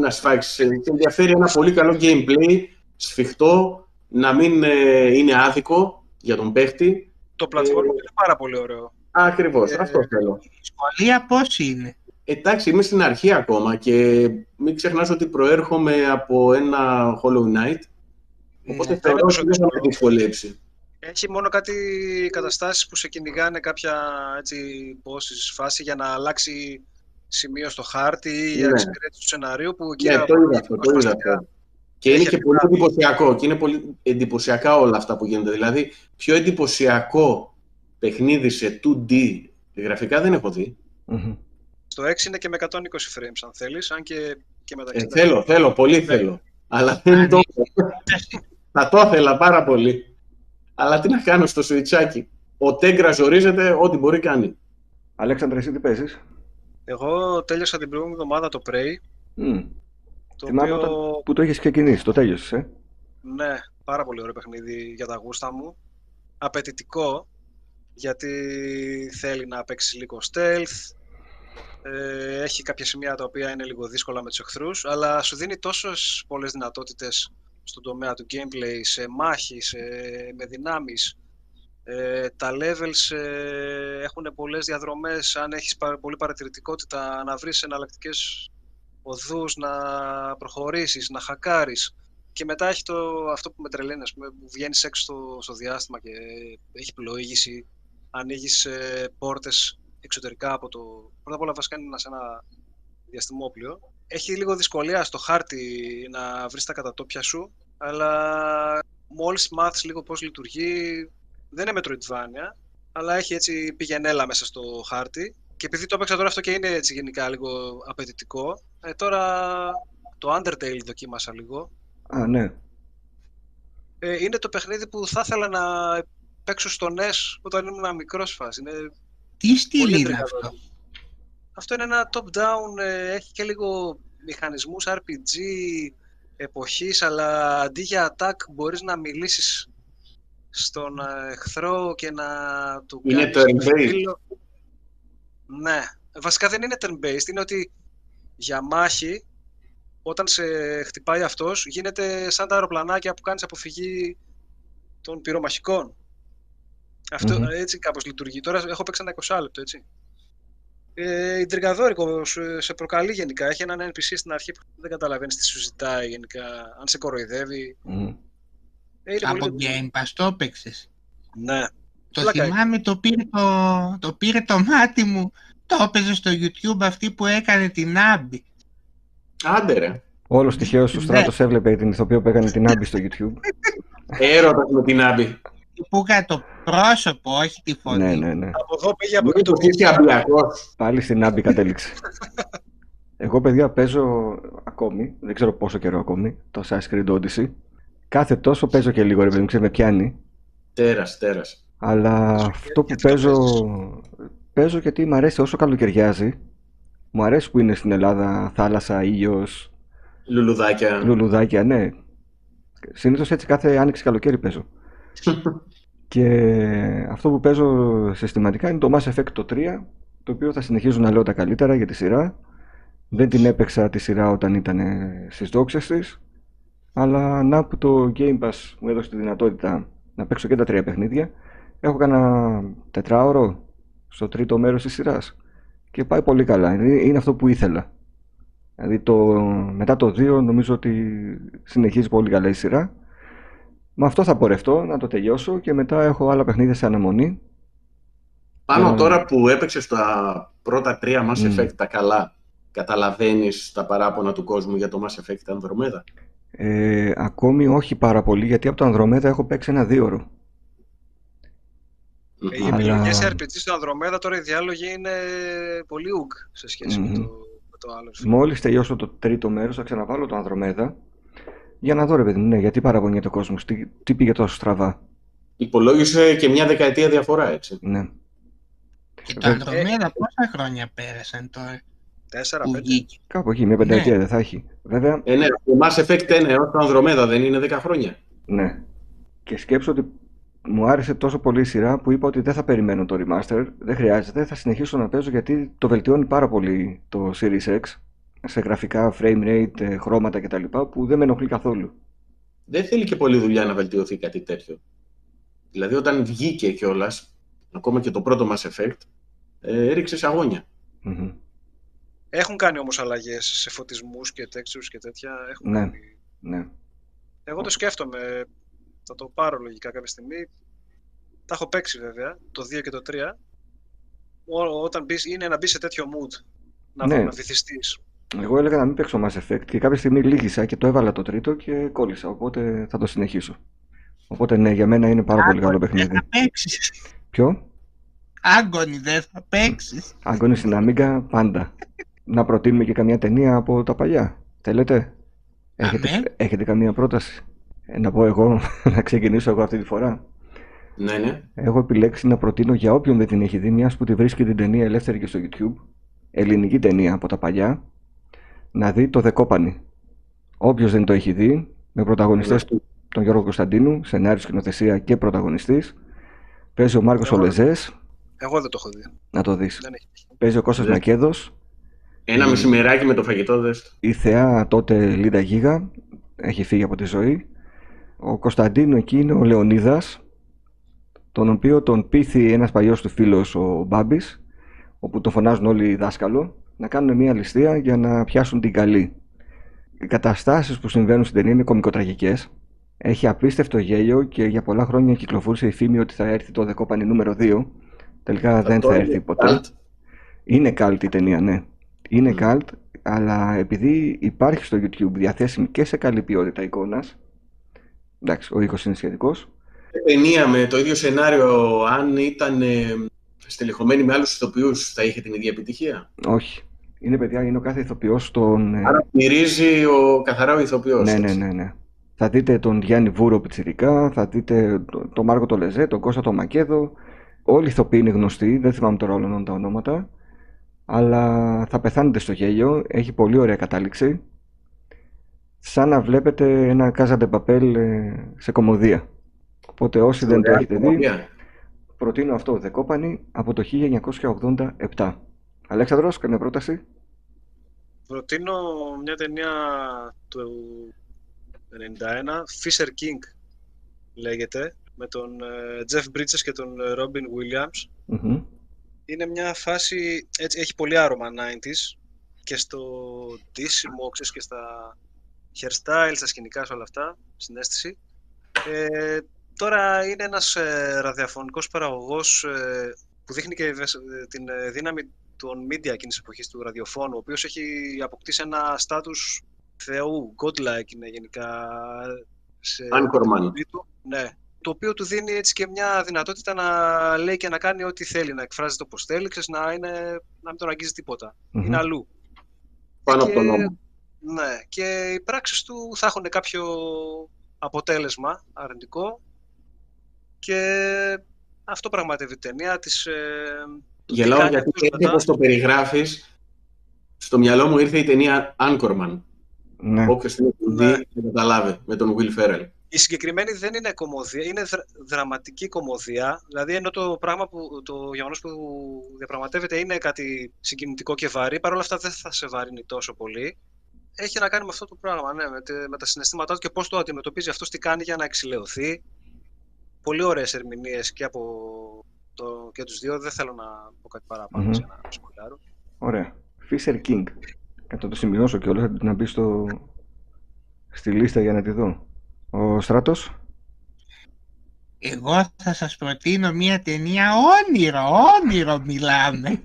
να σφάξεις. Σε ενδιαφέρει ένα πολύ καλό gameplay, σφιχτό, να μην ε, είναι άδικο για τον παίχτη. Το platform ε, είναι πάρα πολύ ωραίο. Ακριβώς, αυτό θέλω. Η δυσκολία πώς είναι; Εντάξει, είμαι στην αρχή ακόμα και μην ξεχνάς ότι προέρχομαι από ένα Hollow Knight. Οπότε θεωρώ ότι δεν θα με δυσκολέψει. Έχει μόνο κάτι καταστάσεις που σε κυνηγάνε κάποια έτσι, bosses φάση για να αλλάξει σημείο στο χάρτη ή για ναι. εξυπηρέτηση του σενάριου που εκεί ναι, το είδα αυτό, το είδα αυτό. Και είναι και πολύ εντυπωσιακό και είναι πολύ εντυπωσιακά όλα αυτά που γίνονται. Δηλαδή, πιο εντυπωσιακό παιχνίδι σε 2D γραφικά δεν έχω δει. Mm-hmm. Στο 6 είναι και με 120 frames αν θέλεις, αν και, και με ε, Θέλω, θέλω, πολύ ναι. θέλω. Αλλά δεν το Θα το ήθελα πάρα πολύ. Αλλά τι να κάνω στο σουιτσάκι. Ο Τέγκρας ζορίζεται, ό,τι μπορεί κάνει. Αλέξανδρε, εσύ τι παίζεις; Εγώ τέλειωσα την προηγούμενη εβδομάδα το Prey. Mm. Το Θυμάμαι οποίο... που το έχεις ξεκινήσει, το τέλειωσες, ε; Ναι, πάρα πολύ ωραίο παιχνίδι για τα γούστα μου. Απαιτητικό, γιατί θέλει να παίξει λίγο stealth, ε, έχει κάποια σημεία τα οποία είναι λίγο δύσκολα με τους εχθρούς, αλλά σου δίνει τόσες πολλές δυνατότητες στον τομέα του gameplay, σε μάχη, σε, με δυνάμεις. Ε, τα levels ε, έχουν πολλές διαδρομές, αν έχεις πολύ παρατηρητικότητα, να βρεις εναλλακτικές οδούς, να προχωρήσεις, να χακάρεις. Και μετά έχει το, αυτό που με τρελαίνει, ας πούμε, που βγαίνεις έξω στο, στο διάστημα και έχει πλοήγηση, ανοίγεις ε, πόρτες εξωτερικά από το... Πρώτα απ' όλα βασικά είναι σε ένα διαστημόπλιο. Έχει λίγο δυσκολία στο χάρτη να βρεις τα κατατόπια σου, αλλά μόλις μάθεις λίγο πώς λειτουργεί, δεν είναι Metroidvania, αλλά έχει έτσι πηγενέλα μέσα στο χάρτη. Και επειδή το έπαιξα τώρα αυτό και είναι έτσι γενικά λίγο απαιτητικό, ε, τώρα το Undertale δοκίμασα λίγο. Α, ναι. Ε, είναι το παιχνίδι που θα ήθελα να παίξω στο NES όταν ήμουν μικρός φάση. Είναι τι στυλ είναι αυτό; Αυτό είναι ένα top-down, ε, έχει και λίγο μηχανισμούς RPG εποχής, αλλά αντί για attack μπορείς να μιλήσεις στον ε, εχθρό και να του Είναι turn-based. Ναι. Βασικά δεν είναι turn-based, είναι ότι για μάχη, όταν σε χτυπάει αυτός, γίνεται σαν τα αεροπλανάκια που κάνεις αποφυγή των πυρομαχικών. Αυτό mm-hmm. έτσι κάπως λειτουργεί. Τώρα έχω παίξει ένα 20 λεπτό, έτσι. Ε, Ιντριγκαδόρικο σε προκαλεί γενικά. Έχει έναν NPC στην αρχή που δεν καταλαβαίνεις τι σου ζητάει γενικά, αν σε κοροϊδεύει. Mm. Ε, Από πολύ... Game Pass το έπαιξες; Ναι. Το Λάκα. θυμάμαι, το πήρε το, το πήρε το μάτι μου. Το έπαιζε στο YouTube αυτή που έκανε την Άμπη. Άντε ρε. Όλος τυχαίως ο ναι. Στράτος έβλεπε την ηθοποιό που έκανε την Άμπη στο YouTube. Έρωτας με την Άμπη που είχα το πρόσωπο, όχι τη φωνή. Ναι, ναι, ναι. Από εδώ πήγε από εκεί το Πάλι στην Άμπη κατέληξε. Εγώ, παιδιά, παίζω ακόμη, δεν ξέρω πόσο καιρό ακόμη, το Assassin's Creed Odyssey. Κάθε τόσο παίζω και λίγο, ρε παιδί μου, με πιάνει. Τέρας, τέρας. Αλλά αυτό που παίζω, παίζω γιατί μου αρέσει όσο καλοκαιριάζει. Μου αρέσει που είναι στην Ελλάδα θάλασσα, ήλιος. Λουλουδάκια. Λουλουδάκια, ναι. Συνήθως έτσι κάθε άνοιξη καλοκαίρι παίζω. (laughs) και αυτό που παίζω συστηματικά είναι το Mass Effect το 3, το οποίο θα συνεχίζω να λέω τα καλύτερα για τη σειρά. Δεν την έπαιξα τη σειρά όταν ήταν στις δόξες της. Αλλά να που το Game Pass μου έδωσε τη δυνατότητα να παίξω και τα τρία παιχνίδια. Έχω κανένα τετράωρο στο τρίτο μέρος της σειράς και πάει πολύ καλά. Είναι αυτό που ήθελα. Δηλαδή το, μετά το 2 νομίζω ότι συνεχίζει πολύ καλά η σειρά. Με αυτό θα πορευτώ, να το τελειώσω και μετά έχω άλλα παιχνίδια σε αναμονή. Πάνω τώρα που έπαιξες τα πρώτα τρία Mass Effect τα καλά, καταλαβαίνεις τα παράπονα του κόσμου για το Mass Effect Andromeda. Ε, ακόμη όχι πάρα πολύ, γιατί από το Andromeda έχω παίξει ένα δύο ε, οι επιλογές σε RPG στο Ανδρομέδα τώρα οι διάλογοι είναι πολύ ουκ σε σχεση με, το, με το άλλο. Μόλις τελειώσω το τρίτο μέρος, θα ξαναβάλω το Ανδρομέδα για να δω, ρε παιδί μου, ναι, γιατί παραγωνιέται ο κόσμος, τι, τι πήγε τόσο στραβά. Υπολόγισε και μια δεκαετία διαφορά, έτσι. Ναι. Και το Ανδρομέδα πόσα χρόνια πέρασαν τώρα; Τέσσερα, πέντε. Κάπου εκεί, μια πενταετία ναι. δεν θα έχει. Βέβαια. Ε, ναι, το Mass Effect 1 έως το Ανδρομέδα δεν είναι 10 χρόνια. Ναι. Και σκέψω ότι μου άρεσε τόσο πολύ η σειρά που είπα ότι δεν θα περιμένω το remaster, δεν χρειάζεται, θα συνεχίσω να παίζω γιατί το βελτιώνει πάρα πολύ το Series X σε γραφικά, frame rate, ε, χρώματα κτλ. που δεν με ενοχλεί καθόλου. Δεν θέλει και πολλή δουλειά να βελτιωθεί κάτι τέτοιο. Δηλαδή όταν βγήκε κιόλας, ακόμα και το πρώτο Mass Effect, ε, έριξε σε αγωνια Έχουν κάνει όμως αλλαγές σε φωτισμούς και textures και τέτοια. Έχουν ναι, ναι. Εγώ το σκέφτομαι θα το πάρω λογικά κάποια στιγμή. Τα έχω παίξει βέβαια, το 2 και το 3. όταν μπεις, είναι να μπεις σε τέτοιο mood, να, ναι. να βυθιστείς. Εγώ έλεγα να μην παίξω Mass Effect και κάποια στιγμή λύγησα και το έβαλα το τρίτο και κόλλησα, οπότε θα το συνεχίσω. Οπότε ναι, για μένα είναι πάρα πολύ καλό παιχνίδι. Δεν θα παίξεις. Ποιο; Άγκονι δεν θα παίξεις. Άγκονι στην Αμίγκα πάντα. να προτείνουμε και καμιά ταινία από τα παλιά. Θέλετε; Έχετε, έχετε καμία πρόταση; Ε, να πω εγώ, (laughs) να ξεκινήσω εγώ αυτή τη φορά. Ναι, ναι. Έχω επιλέξει να προτείνω για όποιον δεν την έχει δει, μιας που τη βρίσκει την ταινία ελεύθερη και στο YouTube, ελληνική ταινία από τα παλιά, να δει το Δεκόπανη. Όποιος δεν το έχει δει, με πρωταγωνιστές ναι. του τον Γιώργο Κωνσταντίνου, σενάριο, σκηνοθεσία και πρωταγωνιστής. Παίζει ο Μάρκος Ολεζές. Εγώ δεν το έχω δει. Να το δεις. Παίζει ο Κώστας Μακέδος. Ένα μεσημεράκι με το φαγητό δες. Η θεά τότε Λίντα Γίγα έχει φύγει από τη ζωή. Ο Κωνσταντίνο εκεί είναι ο Λεωνίδας, τον οποίο τον πείθει ένας παλιός του φίλος ο Μπάμπης, όπου το φωνάζουν όλοι οι δάσκαλο, να κάνουν μια ληστεία για να πιάσουν την καλή. Οι καταστάσεις που συμβαίνουν στην ταινία είναι κομικοτραγικές. Έχει απίστευτο γέλιο και για πολλά χρόνια κυκλοφορούσε η φήμη ότι θα έρθει το δεκόπανη νούμερο 2. Τελικά δεν θα έρθει ποτέ. Είναι καλτ η ταινία, ναι. Είναι καλτ, αλλά επειδή υπάρχει στο YouTube διαθέσιμη και σε καλή ποιότητα εικόνας, Εντάξει, ο οίκος είναι σχετικός. Ταινία με το ίδιο σενάριο, αν ήταν ε, στελεχωμένη με άλλους ηθοποιούς, θα είχε την ίδια επιτυχία; Όχι. Είναι παιδιά, είναι ο κάθε ηθοποιός στον. Ε, Άρα μυρίζει ο καθαρά ο ηθοποιός. Ναι, ναι, ναι, ναι. Θα δείτε τον Γιάννη Βούρο Πιτσιρικά, θα δείτε τον Μάρκο το Λεζέ, τον Κώστα το Μακέδο. Όλοι οι ηθοποιοί είναι γνωστοί, δεν θυμάμαι τώρα όλα τα ονόματα. Αλλά θα πεθάνετε στο γέλιο. Έχει πολύ ωραία κατάληξη σαν να βλέπετε ένα Casa Παπέλ σε κομμωδία. Οπότε όσοι δεν το έχετε δει, προτείνω αυτό, Δεκόπανη, από το 1987. Αλέξανδρος, καμία πρόταση. Προτείνω μια ταινία του 91, Fisher King λέγεται, με τον ε, Jeff Bridges και τον ε, Robin Williams. Είναι μια φάση, έτσι, έχει πολύ άρωμα 90s και στο ντύσιμο, ξέρεις, και στα hairstyle, στα σκηνικά σε όλα αυτά, συνέστηση. Ε, τώρα είναι ένας ε, ραδιαφωνικός παραγωγός ε, που δείχνει και ε, την ε, δύναμη των media εκείνης της εποχής του ραδιοφώνου, ο οποίος έχει αποκτήσει ένα στάτους θεού, godlike είναι γενικά. Σε Anchorman. Ναι, το οποίο του δίνει έτσι και μια δυνατότητα να λέει και να κάνει ό,τι θέλει, να εκφράζεται όπως θέλει, ξέρεις, να, είναι, να μην τον αγγίζει Είναι αλλού. Πάνω από τον νόμο. Ναι, και οι πράξεις του θα έχουν κάποιο αποτέλεσμα αρνητικό και αυτό πραγματεύει η ταινία της... Ε, Γελάω γιατί έτσι όπως το περιγράφεις στο μυαλό μου ήρθε η ταινία Anchorman. Ναι. Όποιος την έχει δει, ναι. καταλάβει, με τον Will Ferrell. Η συγκεκριμένη δεν είναι κομμωδία, είναι δραματική κομμωδία. Δηλαδή, ενώ το πράγμα που, το γεγονός που διαπραγματεύεται είναι κάτι συγκινητικό και βαρύ, παρόλα αυτά δεν θα σε βαρύνει τόσο πολύ. Έχει να κάνει με αυτό το πράγμα, ναι, με, με τα συναισθήματά του και πώς το αντιμετωπίζει αυτός, τι κάνει για να εξηλαιωθεί. Πολύ ωραίες ερμηνείες και από το, και τους δύο. Δεν θέλω να πω κάτι παραπάνω mm-hmm. να σχολιάρω. Ωραία. Fisher King. Θα το σημειώσω κιόλας, να μπει στο... στη λίστα για να τη δω. Ο Στράτος; Εγώ θα σας προτείνω μια ταινία όνειρο, όνειρο μιλάμε.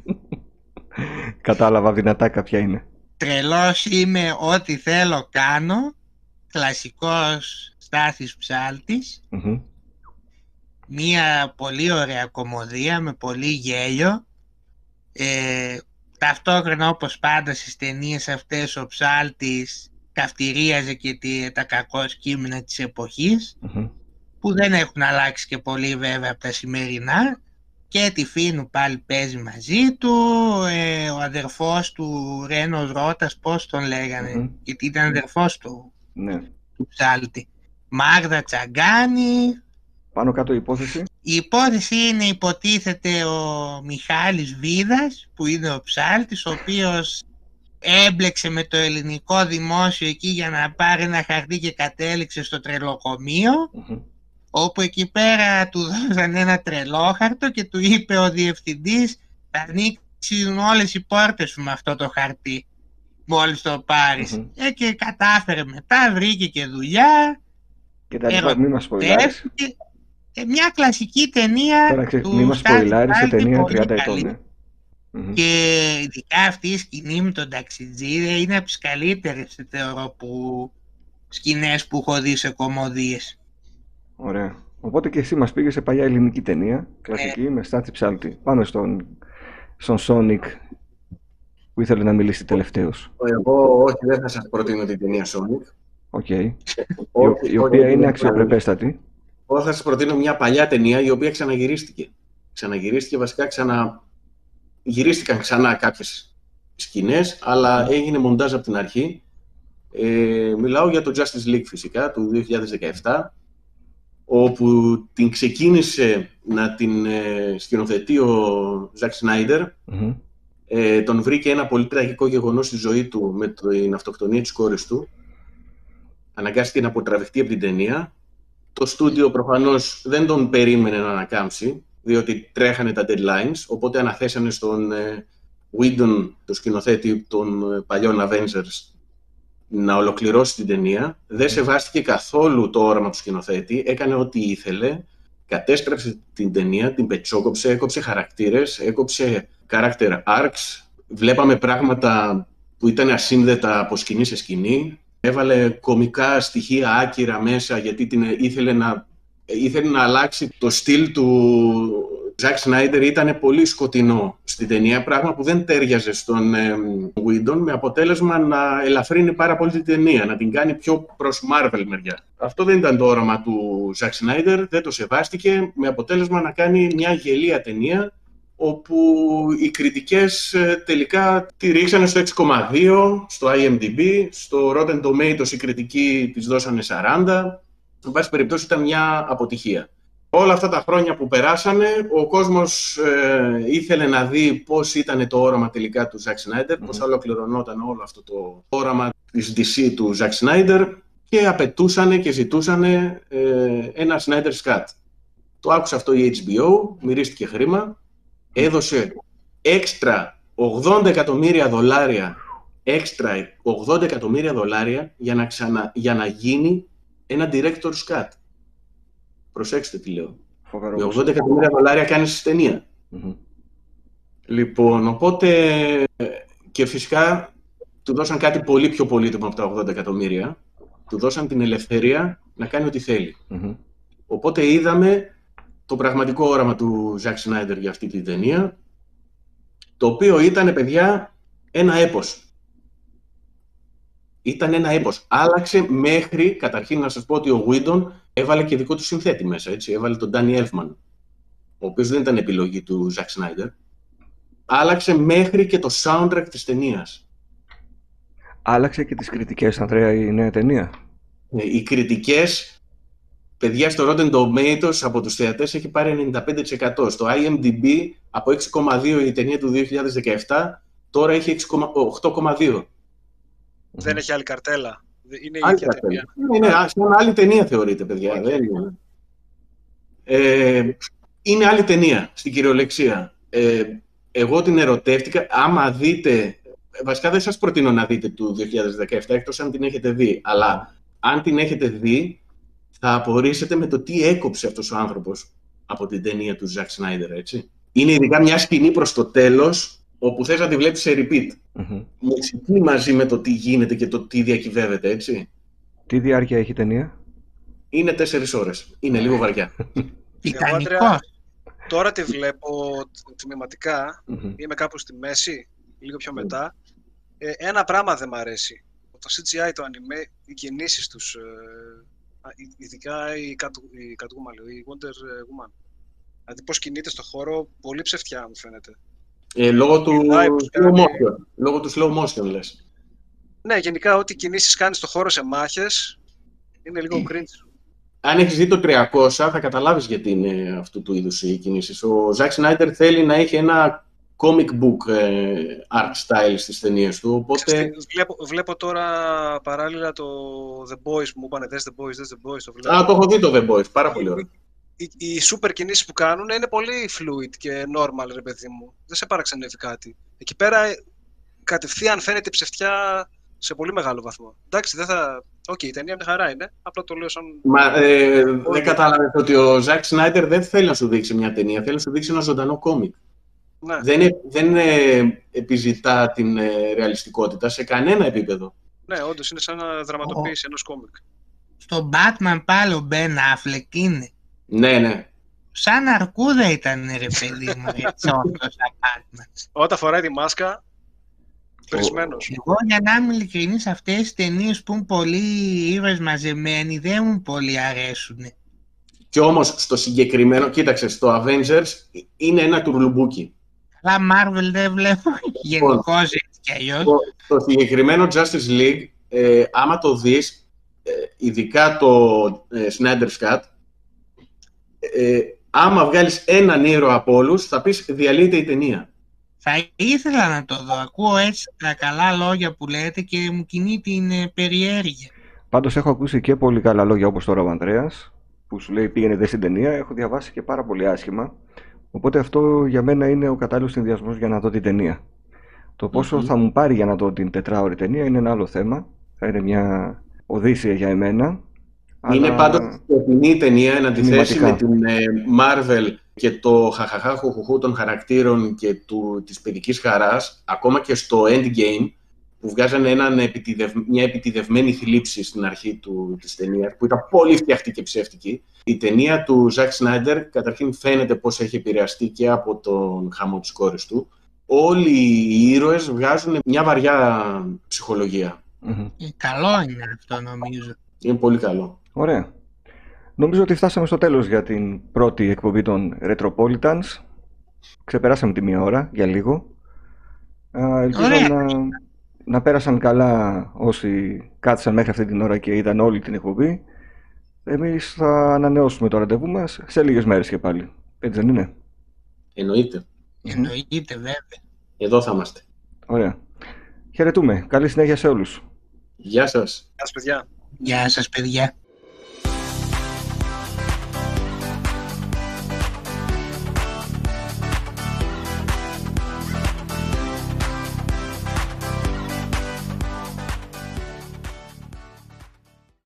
(laughs) Κατάλαβα δυνατά κάποια είναι. Τρελός είμαι, ό,τι θέλω κάνω. Κλασικός Στάθης Μια πολύ ωραία κομμωδία με πολύ γέλιο. Ε, ταυτόχρονα όπως πάντα στις ταινίες αυτές ο Ψάλτης καυτηρίαζε και τα κακό κείμενα της εποχης που δεν έχουν αλλάξει και πολύ βέβαια από τα σημερινά και τη Φίνου πάλι παίζει μαζί του, ε, ο αδερφός του Ρένος Ρώτας, πώς τον λεγανε γιατί ήταν αδερφός του, ναι. του Ψάλτη. Μάγδα Τσαγκάνη. Πάνω κάτω η υπόθεση. Η υπόθεση είναι υποτίθεται ο Μιχάλης Βίδας, που είναι ο Ψάλτης, ο οποίος έμπλεξε με το ελληνικό δημόσιο εκεί για να πάρει ένα χαρτί και κατέληξε στο τρελοκομειο όπου εκεί πέρα του δώσαν ένα τρελόχαρτο και του είπε ο διευθυντής θα ανοίξουν όλες οι πόρτες σου με αυτό το χαρτί μόλις το πάρεις. Ε, και κατάφερε μετά, βρήκε και δουλειά. Και τα λοιπά, μη μας ε, μια κλασική ταινία Τώρα, του μη μας σε ταινία 30 ετών. Και ειδικά αυτή η σκηνή με τον ταξιτζίδες είναι από τις καλύτερες θεωρώ που σκηνές που έχω δει σε κωμωδίες. Ωραία. Οπότε και εσύ μας πήγες σε παλιά ελληνική ταινία, κλασική, ναι. με Στάθη Ψάλτη. Πάμε στον, στον Sonic που ήθελε να μιλήσει τελευταίος. Εγώ όχι, δεν θα σας προτείνω την ταινία Sonic. OK. Okay. η, η οποία είναι αξιοπρεπέστατη. Εγώ θα σας προτείνω μια παλιά ταινία η οποία ξαναγυρίστηκε. Ξαναγυρίστηκε βασικά ξανα γυρίστηκαν ξανά κάποιες σκηνές, αλλά έγινε μοντάζ από την αρχή. Ε, μιλάω για το Justice League φυσικά, του 2017, όπου την ξεκίνησε να την ε, σκηνοθετεί ο Ζακ Σνάιντερ. Ε, τον βρήκε ένα πολύ τραγικό γεγονός στη ζωή του με την αυτοκτονία της κόρης του. Αναγκάστηκε να αποτραβηχτεί από την ταινία. Το στούντιο προφανώς δεν τον περίμενε να ανακάμψει διότι τρέχανε τα deadlines, οπότε αναθέσανε στον ε, Whedon, το σκηνοθέτη των ε, παλιών Avengers, να ολοκληρώσει την ταινία. Δεν σεβάστηκε καθόλου το όραμα του σκηνοθέτη, έκανε ό,τι ήθελε, κατέστρεψε την ταινία, την πετσόκοψε, έκοψε χαρακτήρες, έκοψε character arcs, βλέπαμε πράγματα που ήταν ασύνδετα από σκηνή σε σκηνή, έβαλε κομικά στοιχεία άκυρα μέσα γιατί την ήθελε να ήθελε να αλλάξει το στυλ του Ζακ Σνάιντερ ήταν πολύ σκοτεινό στην ταινία, πράγμα που δεν τέριαζε στον ε, με αποτέλεσμα να ελαφρύνει πάρα πολύ την ταινία, να την κάνει πιο προς Marvel μεριά. Αυτό δεν ήταν το όραμα του Ζακ Σνάιντερ, δεν το σεβάστηκε, με αποτέλεσμα να κάνει μια γελία ταινία, όπου οι κριτικές ε, τελικά τη ρίξανε στο 6,2, στο IMDb, στο Rotten Tomatoes οι κριτικοί της δώσανε 40, εν πάση περιπτώσει ήταν μια αποτυχία. Όλα αυτά τα χρόνια που περάσανε, ο κόσμος ε, ήθελε να δει πώς ήταν το όραμα τελικά του Ζακ Σνάιντερ, mm-hmm. πώς ολοκληρωνόταν όλο αυτό το όραμα της DC του Ζακ Σνάιντερ και απαιτούσαν και ζητούσαν ε, ένα Snyder's Cut. Το άκουσε αυτό η HBO, μυρίστηκε χρήμα, έδωσε έξτρα 80 εκατομμύρια δολάρια έξτρα 80 εκατομμύρια δολάρια για να, ξανα, για να γίνει ένα director's cut. Προσέξτε τι λέω. Φοβερό. 80 εκατομμύρια δολάρια κάνεις ταινία. Λοιπόν, οπότε και φυσικά του δώσαν κάτι πολύ πιο πολύτιμο από τα 80 εκατομμύρια. Του δώσαν την ελευθερία να κάνει ό,τι θέλει. Οπότε είδαμε το πραγματικό όραμα του Ζακ Σνάιντερ για αυτή την ταινία, το οποίο ήταν, παιδιά, ένα έπος ήταν ένα έπος. Άλλαξε μέχρι, καταρχήν να σας πω ότι ο Γουίντον έβαλε και δικό του συνθέτη μέσα, έτσι. Έβαλε τον Ντάνι Έλφμαν, ο οποίος δεν ήταν επιλογή του Ζακ Σνάιντερ. Άλλαξε μέχρι και το soundtrack της ταινίας. Άλλαξε και τις κριτικές, Ανδρέα, η νέα ταινία. Ε, οι κριτικές, παιδιά στο Rotten Tomatoes από τους θεατές έχει πάρει 95%. Στο IMDb από 6,2 η ταινία του 2017, τώρα έχει 8,2. Δεν έχει άλλη καρτέλα. Είναι η ίδια ταινία. Ναι, ναι, σαν άλλη ταινία θεωρείται, παιδιά. Δεν είναι. Ε, είναι άλλη ταινία, στην κυριολεξία. Ε, εγώ την ερωτεύτηκα. Άμα δείτε... Βασικά δεν σας προτείνω να δείτε του 2017, εκτός αν την έχετε δει. Αλλά αν την έχετε δει, θα απορρίσετε με το τι έκοψε αυτός ο άνθρωπος από την ταινία του Ζακ Σνάιντερ, έτσι. Είναι ειδικά μια σκηνή προς το τέλος, όπου θες να τη βλέπεις σε repeat. mm Μουσική μαζί με το τι γίνεται και το τι διακυβεύεται, έτσι. Τι διάρκεια έχει η ταινία; Είναι τέσσερις ώρες. Είναι λίγο βαριά. (laughs) Τιτανικό. Τώρα τη βλέπω τμηματικά. Είμαι κάπου στη μέση, λίγο πιο μετά. Ε, ένα πράγμα δεν μ' αρέσει. Το CGI, το anime, οι κινήσεις τους, ε, ειδικά η Catwoman, η Wonder Woman. Δηλαδή πώς κινείται στο χώρο, πολύ ψευτιά μου φαίνεται. Ε, λόγω, του slow motion, λόγω του slow motion, λες. Ναι, γενικά ό,τι κινήσεις κάνεις στο χώρο σε μάχες είναι λίγο cringe. Αν έχεις δει το 300, θα καταλάβεις γιατί είναι αυτού του είδους οι κινήσεις. Ο Ζακ Σνάιτερ θέλει να έχει ένα comic book ε, art style στις ταινίες του, οπότε... Βλέπω, βλέπω τώρα παράλληλα το The Boys που μου είπανε, The Boys, The Boys, το βλέπω. Α, το έχω δει το The Boys, πάρα πολύ ωραίο οι, οι super κινήσεις που κάνουν είναι πολύ fluid και normal, ρε παιδί μου. Δεν σε παραξενεύει κάτι. Εκεί πέρα κατευθείαν φαίνεται ψευτιά σε πολύ μεγάλο βαθμό. Εντάξει, δεν θα... OK, okay, η ταινία μια χαρά είναι. Απλά το λέω σαν. Μα ε, δεν κατάλαβες ότι ο Ζακ Σνάιντερ δεν θέλει να σου δείξει μια ταινία, θέλει να σου δείξει ένα ζωντανό κόμικ. Ναι. Δεν, δεν ε, επιζητά την ε, ρεαλιστικότητα σε κανένα επίπεδο. Ναι, όντως είναι σαν να δραματοποιήσει ενός κόμικ. Στο Batman πάλι ο Μπεν Affleck είναι. Ναι, ναι. Σαν αρκούδα ήταν ρε παιδί μου έτσι Όταν φοράει τη μάσκα, περισμένος. Εγώ για να είμαι ειλικρινής αυτές τις ταινίες που είναι πολύ ήρωες μαζεμένοι δεν μου πολύ αρέσουν. Και όμως στο συγκεκριμένο, κοίταξε, στο Avengers είναι ένα τουρλουμπούκι. Αλλά Marvel δεν βλέπω γενικώς έτσι κι αλλιώς. Στο, συγκεκριμένο Justice League, ε, άμα το δεις, ε, ειδικά το ε, Snyder's Cut, ε, άμα βγάλεις έναν ήρωα από όλους, θα πεις διαλύεται η ταινία. Θα ήθελα να το δω. Ακούω έτσι τα καλά λόγια που λέτε και μου κινεί την ε, περιέργεια. Πάντως έχω ακούσει και πολύ καλά λόγια όπως τώρα ο Ανδρέας, που σου λέει πήγαινε δε στην ταινία. Έχω διαβάσει και πάρα πολύ άσχημα. Οπότε αυτό για μένα είναι ο κατάλληλος συνδυασμός για να δω την ταινία. Το ποσο θα μου πάρει για να δω την τετράωρη ταινία είναι ένα άλλο θέμα. Θα είναι μια οδύσσια για εμένα. Είναι αλλά... πάντως σκοτεινή ταινία εν αντιθέσει με την ε, Marvel και το χαχαχά χουχουχού των χαρακτήρων και του, της παιδικής χαράς, ακόμα και στο Endgame, που βγάζανε έναν επιτιδευ... μια επιτιδευμένη θλίψη στην αρχή του, της ταινίας, που ήταν πολύ φτιαχτή και ψεύτικη. Η ταινία του Ζακ Σνάιντερ, καταρχήν φαίνεται πώς έχει επηρεαστεί και από τον χαμό της κόρης του. Όλοι οι ήρωες βγάζουν μια βαριά ψυχολογία. Mm-hmm. Καλό είναι αυτό νομίζω. Είναι πολύ καλό. Ωραία. Νομίζω ότι φτάσαμε στο τέλος για την πρώτη εκπομπή των Retropolitans. Ξεπεράσαμε τη μία ώρα για λίγο. Ελπίζω να, να πέρασαν καλά όσοι κάθισαν μέχρι αυτή την ώρα και είδαν όλη την εκπομπή. Εμείς θα ανανεώσουμε το ραντεβού μας σε λίγες μέρες και πάλι. Έτσι δεν είναι; Εννοείται. Εννοείται βέβαια. Εδώ θα είμαστε. Ωραία. Χαιρετούμε. Καλή συνέχεια σε όλους. Γεια σας. Γεια σας παιδιά. Γεια σας παιδιά.